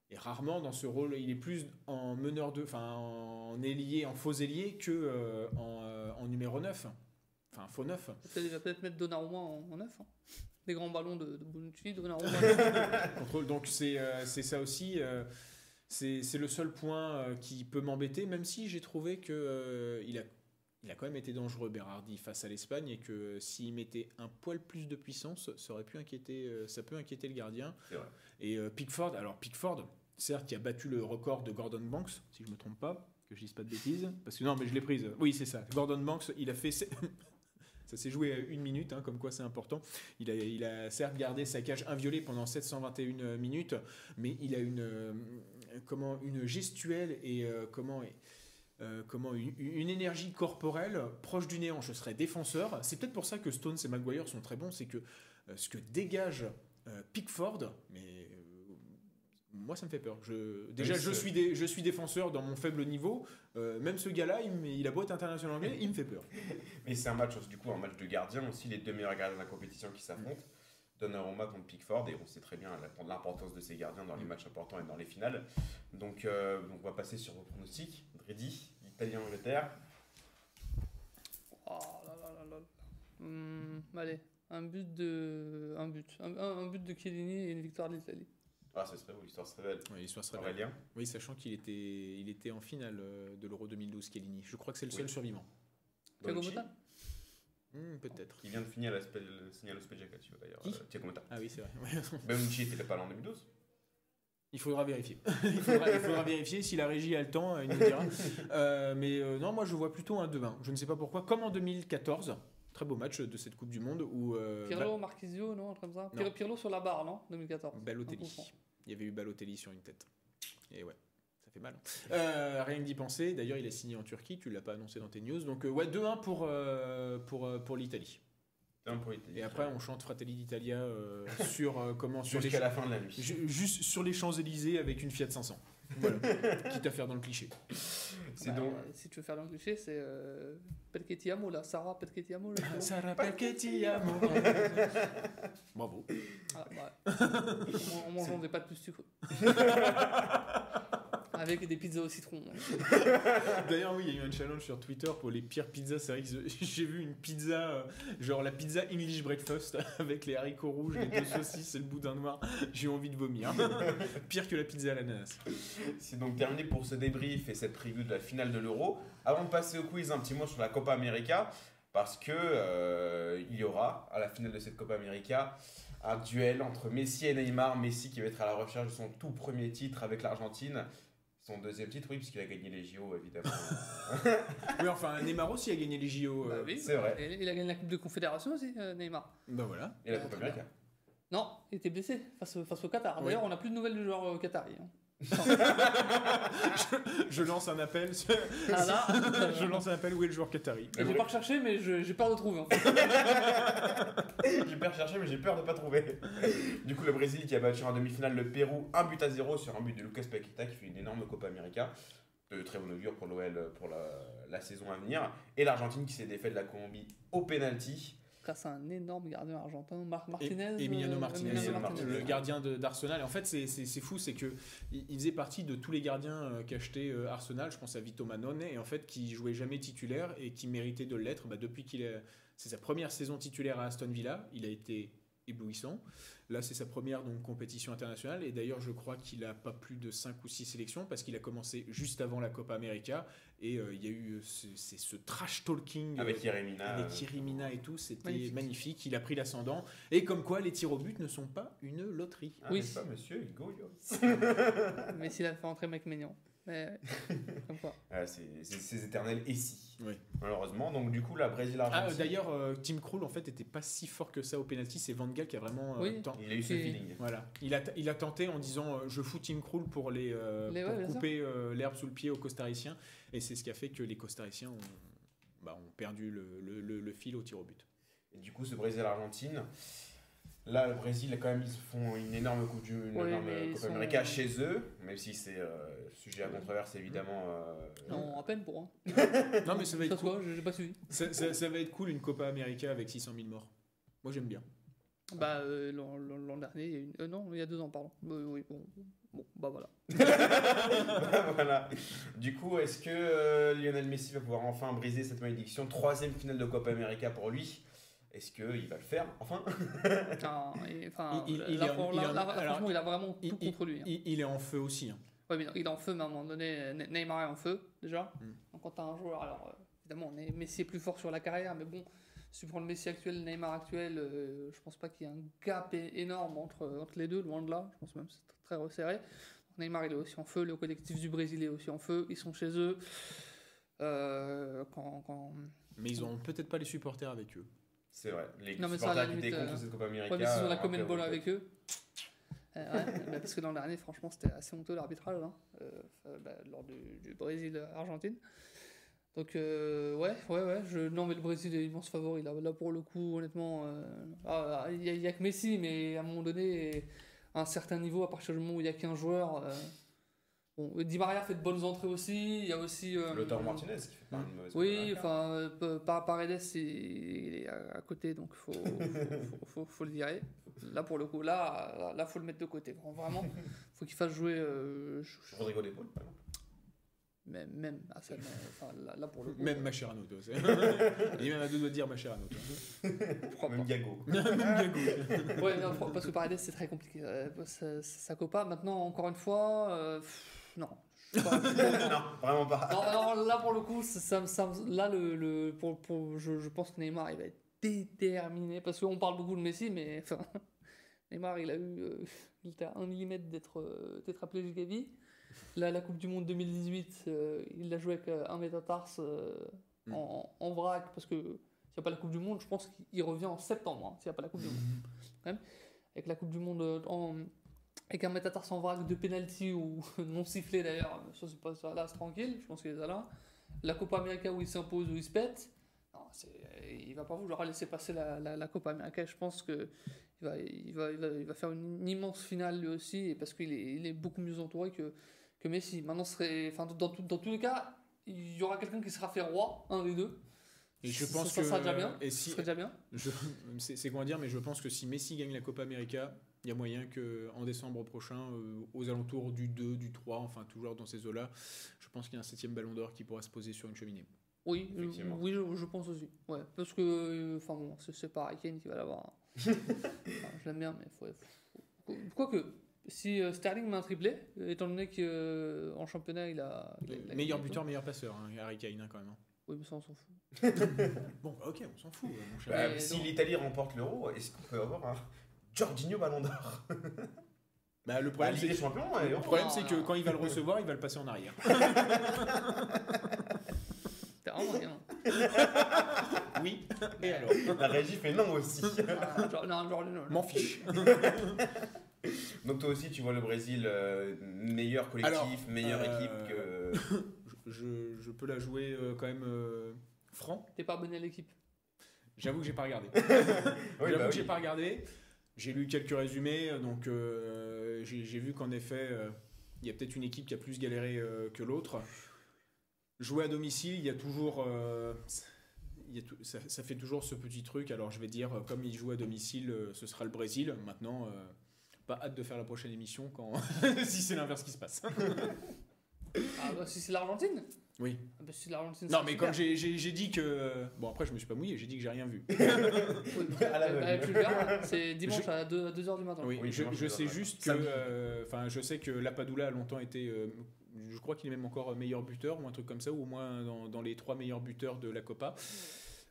est rarement dans ce rôle il est plus en meneur de enfin en ailier en faux ailier que euh, en, en numéro 9 enfin faux 9 Peut-être- Il va peut-être mettre Donnarumma en, en neuf. hein. Des grands ballons de, de Bonucci, Donnarumma. contrôle. Donc c'est euh, c'est ça aussi. euh, c'est le seul point euh, qui peut m'embêter, même si j'ai trouvé que euh, il a il a quand même été dangereux Berardi face à l'Espagne et que euh, s'il mettait un poil plus de puissance, ça aurait pu inquiéter, euh, ça peut inquiéter le gardien. Et euh, Pickford, alors Pickford, certes, qui a battu le record de Gordon Banks, si je me trompe pas, que je dise pas de bêtises, parce que non, mais je l'ai prise. Oui, c'est ça. Gordon Banks, il a fait. Ça s'est joué à une minute, hein, comme quoi c'est important. Il a, certes gardé sa cage inviolée pendant 721 minutes, mais il a une, euh, comment, une gestuelle et euh, comment, euh, comment une, énergie corporelle proche du néant. Je serais défenseur. C'est peut-être pour ça que Stones et Maguire sont très bons, c'est que euh, ce que dégage euh, Pickford, euh, moi ça me fait peur. Je, déjà, je suis, dé- je suis défenseur dans mon faible niveau. Euh, même ce gars-là, il, a beau être international anglais, il me fait peur. Mais c'est un match, du coup, un match de gardien aussi, les deux meilleurs gardiens de la compétition qui s'affrontent. Donnarumma contre Pickford, et on sait très bien la- l'importance de ces gardiens dans les matchs importants et dans les finales. Donc, euh, donc on va passer sur vos pronostics. Dredi, Italie-Angleterre. Oh là là là là. Hum, allez, un but de. Un but. Un but de Chiellini et une victoire de l'Italie. Ah, ce serait beau, l'histoire serait belle. Ouais, l'histoire serait belle. Aurélien Oui, sachant qu'il était, il était en finale euh, de l'Euro 2012, Chiellini. Je crois que c'est le seul Oui. survivant. Thiago Motta Hmm, Peut-être. qui vient de finir la le signer le Spedjacatio d'ailleurs. Qui euh, Thiago Motta. Ah oui, c'est vrai. Bonucci était pas là en 2012 Il faudra vérifier. il, faudra, il faudra vérifier si la régie a le temps, euh, il nous dira. Euh, mais euh, non, moi je vois plutôt un 2-1. Je ne sais pas pourquoi. Comme en 2014, très beau match de cette Coupe du Monde où euh, Pirlo, Marquisio, non comme ça Non. Pirlo sur la barre, non 2014. Ba- On Balotelli. Il y avait eu Balotelli sur une tête. Et ouais. Ça fait mal. Euh, rien que d'y penser. D'ailleurs, il a signé en Turquie. Tu l'as pas annoncé dans tes news. Donc, euh, ouais, 2-1 pour, euh, pour, euh, pour l'Italie. Et après, on chante Fratelli d'Italia euh, sur euh, comment sur les Jusqu'à la fin de la nuit. Ju- Juste sur les Champs-Élysées avec une Fiat 500. Voilà. Quitte à faire dans le cliché. C'est Bah, donc. Si tu veux faire le cliché, c'est. Euh, Pelketiamo, là. Sarah Pelketiamo, là. Ça rappelle que ti amo. Bravo. Ah, ouais. en, en mangeant des pâtes plus sucrées. Avec des pizzas au citron. D'ailleurs, oui, il y a eu un challenge sur Twitter pour les pires pizzas. C'est vrai que j'ai vu une pizza, euh, genre la pizza English Breakfast avec les haricots rouges, les deux saucisses et le boudin noir. J'ai eu envie de vomir. Pire que la pizza à l'ananas. C'est donc terminé pour ce débrief et cette preview de la finale de l'Euro. Avant de passer au quiz, un petit mot sur la Copa América. parce que euh, il y aura à la finale de cette Copa América un duel entre Messi et Neymar. Messi qui va être à la recherche de son tout premier titre avec l'Argentine. Son deuxième titre, oui, puisqu'il a gagné les JO, évidemment. Oui, enfin, Neymar aussi a gagné les JO. Bah euh, oui. c'est vrai. Et il a gagné la Coupe de Confédération aussi, euh, Neymar. Bah voilà. Et la Ouais, Copa très bien. América. Non, il était blessé face, au- face au Qatar. Oui. D'ailleurs, on n'a plus de nouvelles du joueur euh, qatari. hein. Je lance un appel. Ah là, je lance un appel. Où est le joueur qatari? J'ai pas recherché, mais j'ai peur de trouver. En fait. j'ai peur de chercher, mais j'ai peur de pas trouver. Du coup, le Brésil qui a battu en demi-finale le Pérou, un but à zéro sur un but de Lucas Paqueta qui fait une énorme Copa América. De très bon augure pour l'OL pour la, la saison à venir. Et l'Argentine qui s'est défait de la Colombie au penalty. Grâce à un énorme gardien argentin, Mar Et- Martinez. Emiliano euh, Martinez, Emiliano Martinez. Martinez. le gardien de- d'Arsenal. Et en fait, c'est- fou, c'est que il faisait partie de tous les gardiens euh, qu'achetait euh, Arsenal. Je pense à Vito Manone, et en fait, qui jouait jamais titulaire et qui méritait de l'être. Bah, depuis qu'il est, c'est sa première saison titulaire à Aston Villa, il a été éblouissant. Là, c'est sa première donc compétition internationale, et d'ailleurs, je crois qu'il a pas plus de 5 ou 6 sélections parce qu'il a commencé juste avant la Copa América, et euh, il y a eu ce, c'est ce trash talking euh, Avec Yeremina. avec euh, Thierry Mina et tout, c'était Magnifique. magnifique. Il a pris l'ascendant. Et comme quoi, les tirs au but ne sont pas une loterie. Ah, Oui. pas, monsieur Hugo Lloris Mais s'il a fait entrer Maignan. Mais comme quoi. Ah, C'est c'est ces éternels et si. Oui. Malheureusement. Donc, du coup, la Ah, Brésil-Argentine. euh, d'ailleurs, euh, Tim Krul, en fait, était pas si fort que ça au penalty. C'est Van Gaal qui a vraiment euh, Oui. ten- il a eu ce Et- feeling. Voilà. Il a, il a tenté en disant euh, je fous Tim Krul pour, les, euh, Les- pour ouais, couper euh, l'herbe sous le pied aux Costariciens. Et c'est ce qui a fait que les Costariciens ont, bah, ont perdu le, le- le- le fil au tir au but. Et du coup, ce Brésil-Argentine. Là, le Brésil, quand même, ils se font une énorme Coupe du une Oui, énorme mais ils Copa sont- América chez eux, même si c'est euh, sujet à controverse, évidemment. euh, Non, à peine pour un. Non, mais ça va être cool. j'ai pas suivi. Ça, ça- ça va être cool une Copa América avec 600 000 morts. Moi, j'aime bien. Bah, euh, l'an dernier, il y a une... euh, non, il y a deux ans, pardon. Euh, oui, bon, bon, bah voilà. voilà. Du coup, est-ce que euh, Lionel Messi va pouvoir enfin briser cette malédiction? Troisième finale de Copa América pour lui. Est-ce qu'il va le faire Enfin? Et, enfin, Il- là, pour- là- là, franchement, a vraiment il- tout contre lui. hein. Il, il est en feu aussi. hein. Ouais, mais non, il est en feu, mais à un moment donné, Ne- Neymar est en feu, déjà. Mm. Donc, quand t'as un joueur, alors euh, évidemment, on est, Messi est plus fort sur la carrière, mais bon, si tu prends le Messi actuel, Neymar actuel, euh, je pense pas qu'il y ait un gap énorme entre, entre les deux, loin de là. Je pense même que c'est très resserré. Neymar, il est aussi en feu, le collectif du Brésil est aussi en feu, ils sont chez eux. Euh, quand, quand... Mais ils ont peut-être pas les supporters avec eux. C'est vrai. Les Non, mais ça, la limite, euh, cette Copa América. Ouais, mais s'ils ont la common ball avec eux. Euh, ouais, bah, parce que l'an dernier, franchement, c'était assez honteux l'arbitrage hein, euh, euh, bah, lors du, du Brésil-Argentine. Donc, ouais, ouais, ouais. Je... Non, mais le Brésil est immense favori. Là, là pour le coup, honnêtement, euh, ah, il n'y a, que Messi, mais à un moment donné, à un certain niveau, à partir du moment où il n'y a qu'un joueur. Bon, Di Maria fait de bonnes entrées aussi. Il y a aussi. euh, Lautaro Martinez qui fait pas une mauvaise oui, enfin, euh, Par- Paredes, il est à côté, donc faut, faut, faut, faut- faut le virer. Là, pour le coup, là, là, faut le mettre de côté. Vraiment, faut qu'il fasse jouer. euh, je- je- Rodrigo Depol, par exemple. même, même, ah, ça, enfin, là, là, pour le coup. Même Mascherano, toi. c'est- Il est même à deux de dire toi. je crois Même. Gago. Même Gago. Ouais, non, parce que Paredes, c'est très compliqué. Euh, ça, ça copa. Maintenant, encore une fois, euh, pff, non. Je sais pas. non, vraiment pas. Non, non, là pour le coup, ça, ça- ça- là le, le- pour, pour- je, je pense que Neymar il va être déterminé parce qu'on parle beaucoup de Messi, mais enfin, Neymar il a eu, euh, il était à un millimètre d'être euh, tétraplégique à vie. Là, la Coupe du Monde 2018, euh, il l'a joué avec un métatarse euh, Mm. en, en vrac parce que s'il n'y a pas la Coupe du Monde, je pense qu'il revient en septembre hein, s'il n'y a pas la Coupe du Monde. Quand même. Avec la Coupe du Monde en, avec un métatarse en vrac de penalty ou non sifflé d'ailleurs, ça c'est pas ça là, c'est tranquille, je pense qu'il est là. La Copa América où il s'impose, où il se pète, non, il va pas vouloir laisser passer la, la, la Copa América. Je pense que il va, il va, il va, il va faire une immense finale lui aussi, et parce qu'il est, il est beaucoup mieux entouré que, que Messi. Maintenant, serait, enfin, dans, tout- dans tous les cas, il y aura quelqu'un qui sera fait roi, un des deux. Et je Ça- pense ça que. sera déjà bien. Et si, déjà bien. je- c'est c'est comment dire, mais je pense que si Messi gagne la Copa América, il y a moyen qu'en décembre prochain, euh, aux alentours du 2, du 3, enfin toujours dans ces eaux-là, je pense qu'il y a un septième ballon d'or qui pourra se poser sur une cheminée. Oui, euh, Effectivement. oui, je, je pense aussi. Ouais, parce que, euh, enfin bon, c'est, pareil, Kane qui va l'avoir. Enfin, je l'aime bien, mais faut, faut- Quoique, si euh, Sterling met un triplé, euh, étant donné qu'en championnat il a. il a- il a Meilleur buteur, meilleur passeur, hein, Harry Kane hein, quand même. hein. Oui, mais ça, on s'en fout. Bon, bah, ok, on s'en fout, mon cher. Bah, si l'Italie remporte l'euro, est-ce qu'on peut avoir un Jorginho Ballon d'Or Bah, le La problème, c'est que quand il va le recevoir, il va le passer en arrière. T'as vraiment rien. Oui, et alors? La régie fait non aussi. Ah, genre, non, genre, non, non. M'en fiche. Donc toi aussi, tu vois le Brésil euh, meilleur collectif, Alors, meilleure euh, équipe que. Je, je peux la jouer euh, quand même euh, franc. T'es pas abonné à l'équipe? J'avoue que j'ai pas regardé. Oui, J'avoue bah que oui. j'ai pas regardé. J'ai lu quelques résumés, euh, donc euh, j'ai vu qu'en effet, euh, il y a peut-être une équipe qui a plus galéré que l'autre. Jouer à domicile, il y a toujours. ça, fait toujours ce petit truc. Alors je vais dire, comme il joue à domicile, ce sera le Brésil. Maintenant, pas hâte de faire la prochaine émission quand si c'est l'inverse qui se passe. Ah, bah, si c'est l'Argentine Oui. Ah, bah. Non, mais super. comme j'ai j'ai- j'ai dit que. Bon, après, je me suis pas mouillé, j'ai dit que j'ai rien vu. Oui, À la bah, verras, c'est dimanche à 2h du matin. Oui, Oui, je, dimanche, je je sais juste que. Euh, Enfin, je sais que Lapadula a longtemps été. euh, je crois qu'il est même encore meilleur buteur ou un truc comme ça, ou au moins dans, dans les trois meilleurs buteurs de la Copa.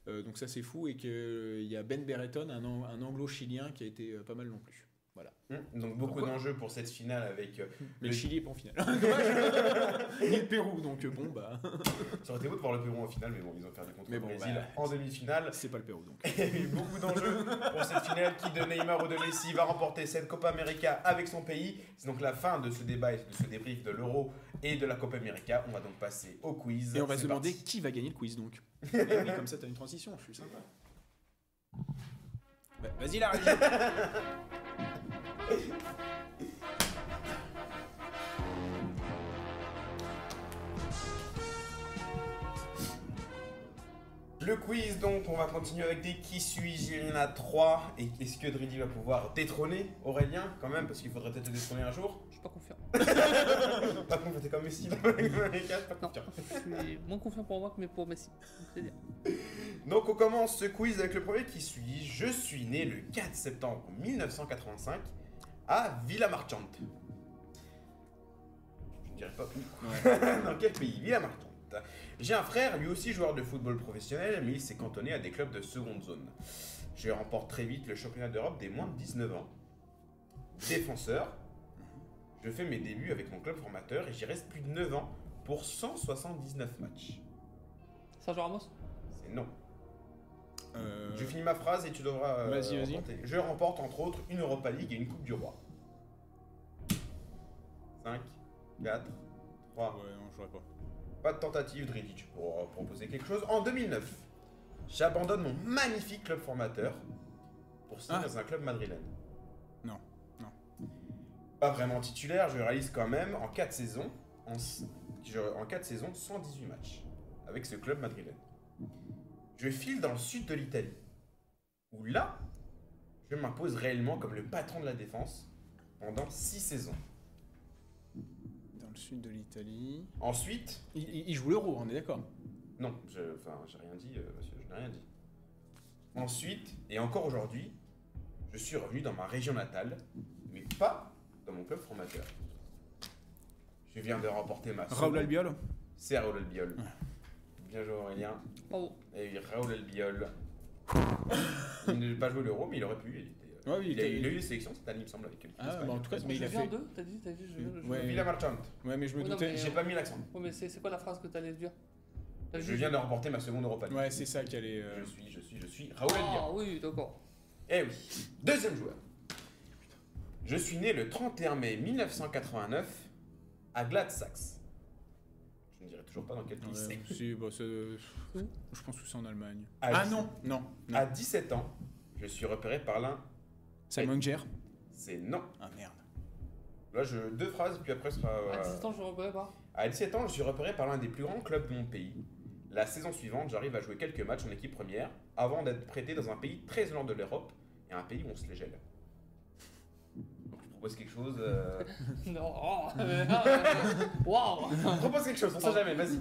Euh, donc ça c'est fou et qu'il y a Ben Berreton, un, An- un anglo-chilien qui a été euh, pas mal non plus. Voilà. Hum, Donc beaucoup d'enjeux pour cette finale avec. euh, Mais le Chili est pas en finale. Ni le Pérou, donc euh, bon bah Ça aurait été beau de voir le Pérou en finale, mais bon, ils ont perdu contre Mais le bon, Brésil bah, en demi-finale. c'est pas le Pérou donc. Il y a eu beaucoup d'enjeux pour cette finale. Qui de Neymar ou de Messi va remporter cette Copa América avec son pays? C'est donc la fin de ce débat et de ce débrief de l'Euro et de la Copa América. On va donc passer au quiz. Et on va se demander parti. qui va gagner le quiz donc. Oui, comme ça t'as une transition, je suis sympa. Bah, Vas-y la Hehehehe Le quiz, donc, on va continuer avec des qui suis-je Il y en a trois. Et est-ce que Dridi va pouvoir détrôner Aurélien quand même Parce qu'il faudrait peut-être le détrôner un jour? Je suis pas confiant. Pas confiant, t'es comme Messi dans América, pas Non, confiant. je suis moins confiant pour moi que mais pour Messi. Donc, c'est dire. Donc on commence ce quiz avec le premier qui suis. Je suis né le 4 septembre 1985 à Villamarchante. Je ne dirais pas où. Dans quel pays? Villamarchante. J'ai un frère, lui aussi joueur de football professionnel, mais il s'est cantonné à des clubs de seconde zone. Je remporte très vite le championnat d'Europe des moins de 19 ans. Défenseur, je fais mes débuts avec mon club formateur et j'y reste plus de 9 ans pour 179 matchs. Sergio Ramos? C'est non. Euh, Je finis ma phrase et tu devras. euh, Vas-y, vas-y. remporter. Je remporte entre autres une Europa League et une Coupe du Roi. 5, 4, 3. Ouais, non, je pas. Pas de tentative, Drilic, pour proposer quelque chose. En 2009, j'abandonne mon magnifique club formateur pour signer Ah. dans un club madrilène. Non, non. Pas vraiment titulaire, je réalise quand même en 4 saisons, en, en 4 saisons, 118 matchs avec ce club madrilène. Je file dans le sud de l'Italie, où là, je m'impose réellement comme le patron de la défense pendant 6 saisons. Sud de l'Italie. Ensuite, Il, il- il joue l'euro, on est d'accord. non, je, enfin, j'ai rien dit, euh, monsieur, je n'ai rien dit. Ensuite, et encore aujourd'hui, je suis revenu dans ma région natale, mais pas dans mon club formateur. Je viens de remporter ma Raoul seconde- Albiol C'est Raoul Albiol. Bien joué Aurélien. Bravo. Et Raoul Albiol. il n'a pas joué l'euro, mais il aurait pu. Ouais, oui, il il a, il a eu des sélections cette année, il me semble, avec l'équipe Ah, bah, en tout cas, mais il a viens fait. d'eux T'as dit, t'as dit, je, je- Ouais. Villa Marchante. Ouais, mais je me doutais. J'ai pas mis l'accent. Ouais, mais c'est c'est quoi la phrase que t'allais dire? Je viens de remporter ma seconde Europa League. Ouais, c'est ça qui allait. euh, Je suis, je suis, je suis Raoul. Ah oui, d'accord. Eh oui. Deuxième joueur. Je suis né le 31 mai 1989 à Gladsaxe. Je ne dirai toujours pas dans quel pays ouais, c'est. si, bah, Je pense que c'est en Allemagne. Ah, Ah non, non. non. À 17 ans, je suis repéré par l'un. Simon Gère C'est non. Ah merde. Là, je deux phrases, puis après ce sera. À euh, 17 ans, je ne reconnais pas. À 17 ans, je suis repéré par l'un des plus grands clubs de mon pays. La saison suivante, j'arrive à jouer quelques matchs en équipe première avant d'être prêté dans un pays très loin de l'Europe et un pays où on se les gèle. Donc, je propose quelque chose. euh, Non. oh, euh, euh, Waouh Je propose quelque chose, on sait jamais, vas-y.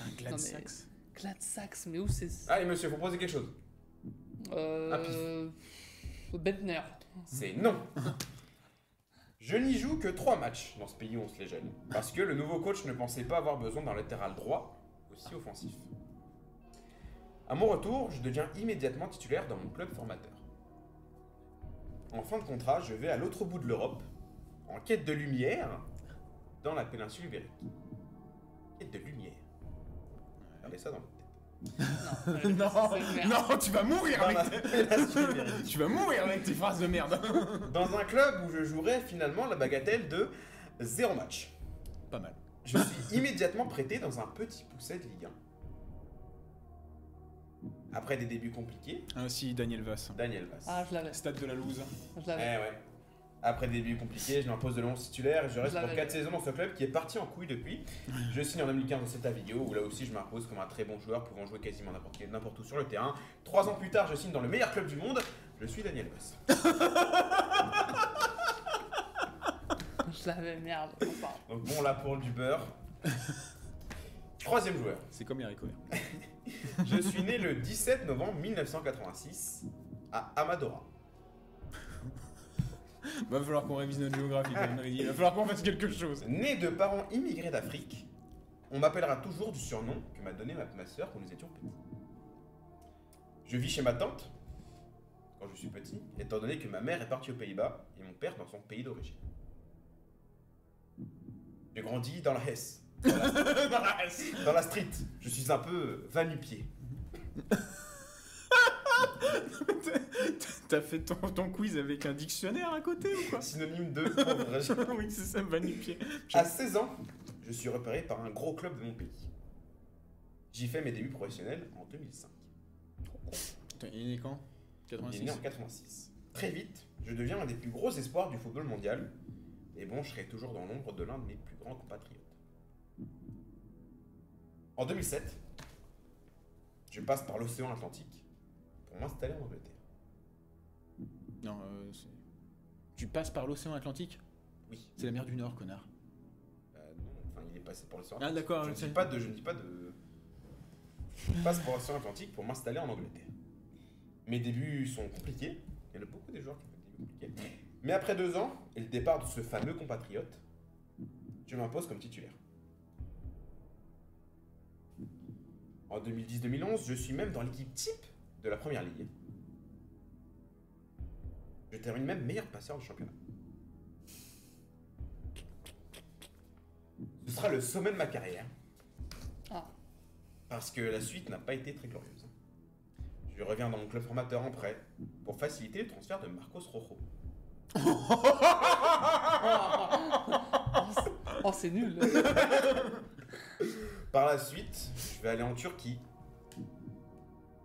Un Gladsaxe. Gladsaxe, mais où c'est Allez, monsieur, faut proposer quelque chose. Euh. Bentner. C'est non. Je n'y joue que 3 matchs dans ce pays où on se les gèle. Parce que le nouveau coach ne pensait pas avoir besoin d'un latéral droit, si offensif. À mon retour, je deviens immédiatement titulaire dans mon club formateur. En fin de contrat, je vais à l'autre bout de l'Europe, en quête de lumière, dans la péninsule ibérique. Quête de lumière. Regardez ça dans votre non, non, tu vas mourir avec tes... Tu vas mourir avec tes phrases de merde. Dans un club où je jouerai finalement la bagatelle de zéro match. Pas mal. Je suis immédiatement prêté dans un petit pousset de Ligue 1. Après des débuts compliqués, Ainsi Daniel Vass. Daniel Vass. Ah, je l'avais. Stade de la loose. Je Eh l'avais. ouais. Après des débuts compliqués, je m'impose de longs titulaires et je reste pour l'avais. 4 saisons dans ce club qui est parti en couille depuis. Je signe en 2015 dans cet Avilio où là aussi je m'impose comme un très bon joueur pouvant jouer quasiment n'importe où sur le terrain. Trois ans plus tard, je signe dans le meilleur club du monde. Je suis Daniel Vass. Je l'avais, merde. Enfin, Donc bon, là pour du beurre. Troisième joueur. C'est comme Homer. Je suis né le 17 novembre 1986 à Amadora. Va falloir qu'on révise notre géographie, quand même, Rudy. Va falloir qu'on fasse quelque chose. Né de parents immigrés d'Afrique, on m'appellera toujours du surnom que m'a donné ma, ma soeur quand nous étions petits. Je vis chez ma tante quand je suis petit, étant donné que ma mère est partie aux Pays-Bas et mon père dans son pays d'origine. J'ai grandi dans la Hesse, dans la, dans la street. Je suis un peu va-nu-pied. T'as fait ton, ton quiz avec un dictionnaire à côté ou quoi Synonyme de pauvre. Oui, c'est ça, pied. À 16 ans, je suis repéré par un gros club de mon pays. J'y fais mes débuts professionnels en 2005. Putain, il est né quand? Il est 86 né en 86. Très vite, je deviens un des plus gros espoirs du football mondial. Et bon, je serai toujours dans l'ombre de l'un de mes plus grands compatriotes. En 2007, je passe par l'océan Atlantique pour m'installer en Angleterre. Non, euh, c'est- Tu passes par l'océan Atlantique Oui. C'est la mer du Nord, connard. Euh, non, enfin, il est passé par l'océan Ah, d'accord. Je ne dis pas de. Je ne dis pas de. Je passe par l'océan Atlantique pour m'installer en Angleterre. Mes débuts sont compliqués. Il y en a beaucoup des joueurs qui ont des débuts compliqués. Mais après deux ans et le départ de ce fameux compatriote, je m'impose comme titulaire. En 2010-2011, je suis même dans l'équipe type de la première ligue. Je termine même meilleur passeur du championnat. Ce sera le sommet de ma carrière. Ah. Parce que la suite n'a pas été très glorieuse. Je reviens dans mon club formateur en prêt pour faciliter le transfert de Marcos Rojo. Oh, c'est nul. Par la suite, je vais aller en Turquie,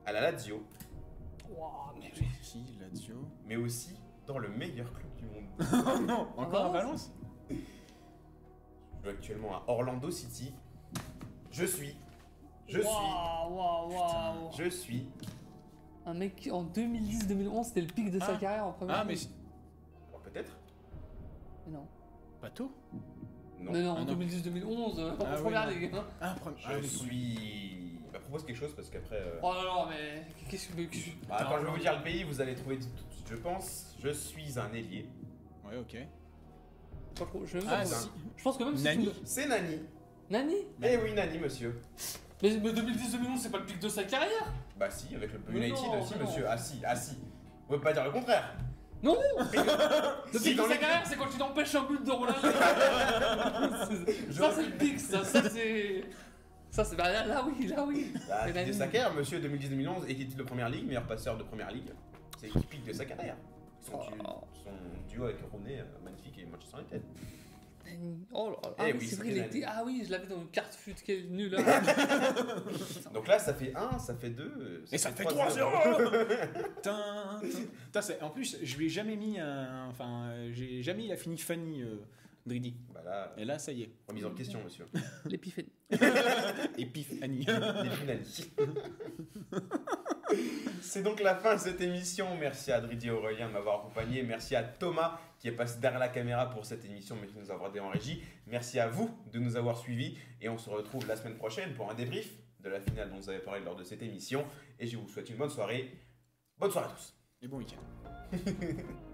à la Lazio, mais. Mais aussi dans le meilleur club du monde. Oh non, encore à Valence Valence Je joue actuellement à Orlando City. Je suis. Je suis. Waouh, waouh. Je suis. Un mec qui, en 2010-2011, c'était le pic de sa Ah. carrière en première Ah, mais c'est- Alors, Peut-être non. bateau Non. Mais non, Ah, en non. 2010-2011, euh, Ah première non. ligue. hein. Ah, premier. Je ah, suis. Bah, propose quelque chose parce qu'après. euh, Oh là là, mais qu'est-ce que. que- bah, quand je vais vous dire le pays, vous allez trouver tout je pense. Je suis un ailier. Ouais, ok. pas trop- Je, sais même Ah, c'est si. je pense que même si Nani tu me- C'est Nani. Nani Eh oui, Nani, monsieur. Mais, mais 2010-2011, c'est pas le pic de sa carrière Bah si, avec le Mais United non, aussi, mais non. monsieur. Ah si, ah si. Vous pouvez pas dire le contraire. Non Le Si, pic de dans sa les- carrière, c'est quand tu t'empêches un but de Roland. ça, c'est le pic, ça. Ça, c'est. Ça, c'est. Bah, là, là, oui, là, oui. Bah, de Nani. sa carrière, monsieur 2010-2011, équipe de première ligue, meilleur passeur de première ligue? C'est pic de sa carrière. Son, Oh. son duo avec Rooney, euh, magnifique, et Manchester United. Nani. Oh là là. Ah, Eh oui, oui, c'est vrai, c'était il était. Ah oui, je l'avais dans une carte fut, quelle nulle. Donc là, ça fait 1, ça fait 2. Et ça fait 3-0. 3-0 Putain, putain, c'est- En plus, je lui ai jamais mis un. Enfin, euh, j'ai jamais il a fini Fanny euh, Dridi. Bah là, Et là, ça y est. remise en question, monsieur. L'épiphanie. Les finalistes. C'est donc la fin de cette émission. Merci à Adridi et Aurélien de m'avoir accompagné. Merci à Thomas qui est passé derrière la caméra pour cette émission, mais qui nous a aidé en régie. Merci à vous de nous avoir suivis. Et on se retrouve la semaine prochaine pour un débrief de la finale dont vous avez parlé lors de cette émission. Et je vous souhaite une bonne soirée. Bonne soirée à tous. Et bon week-end.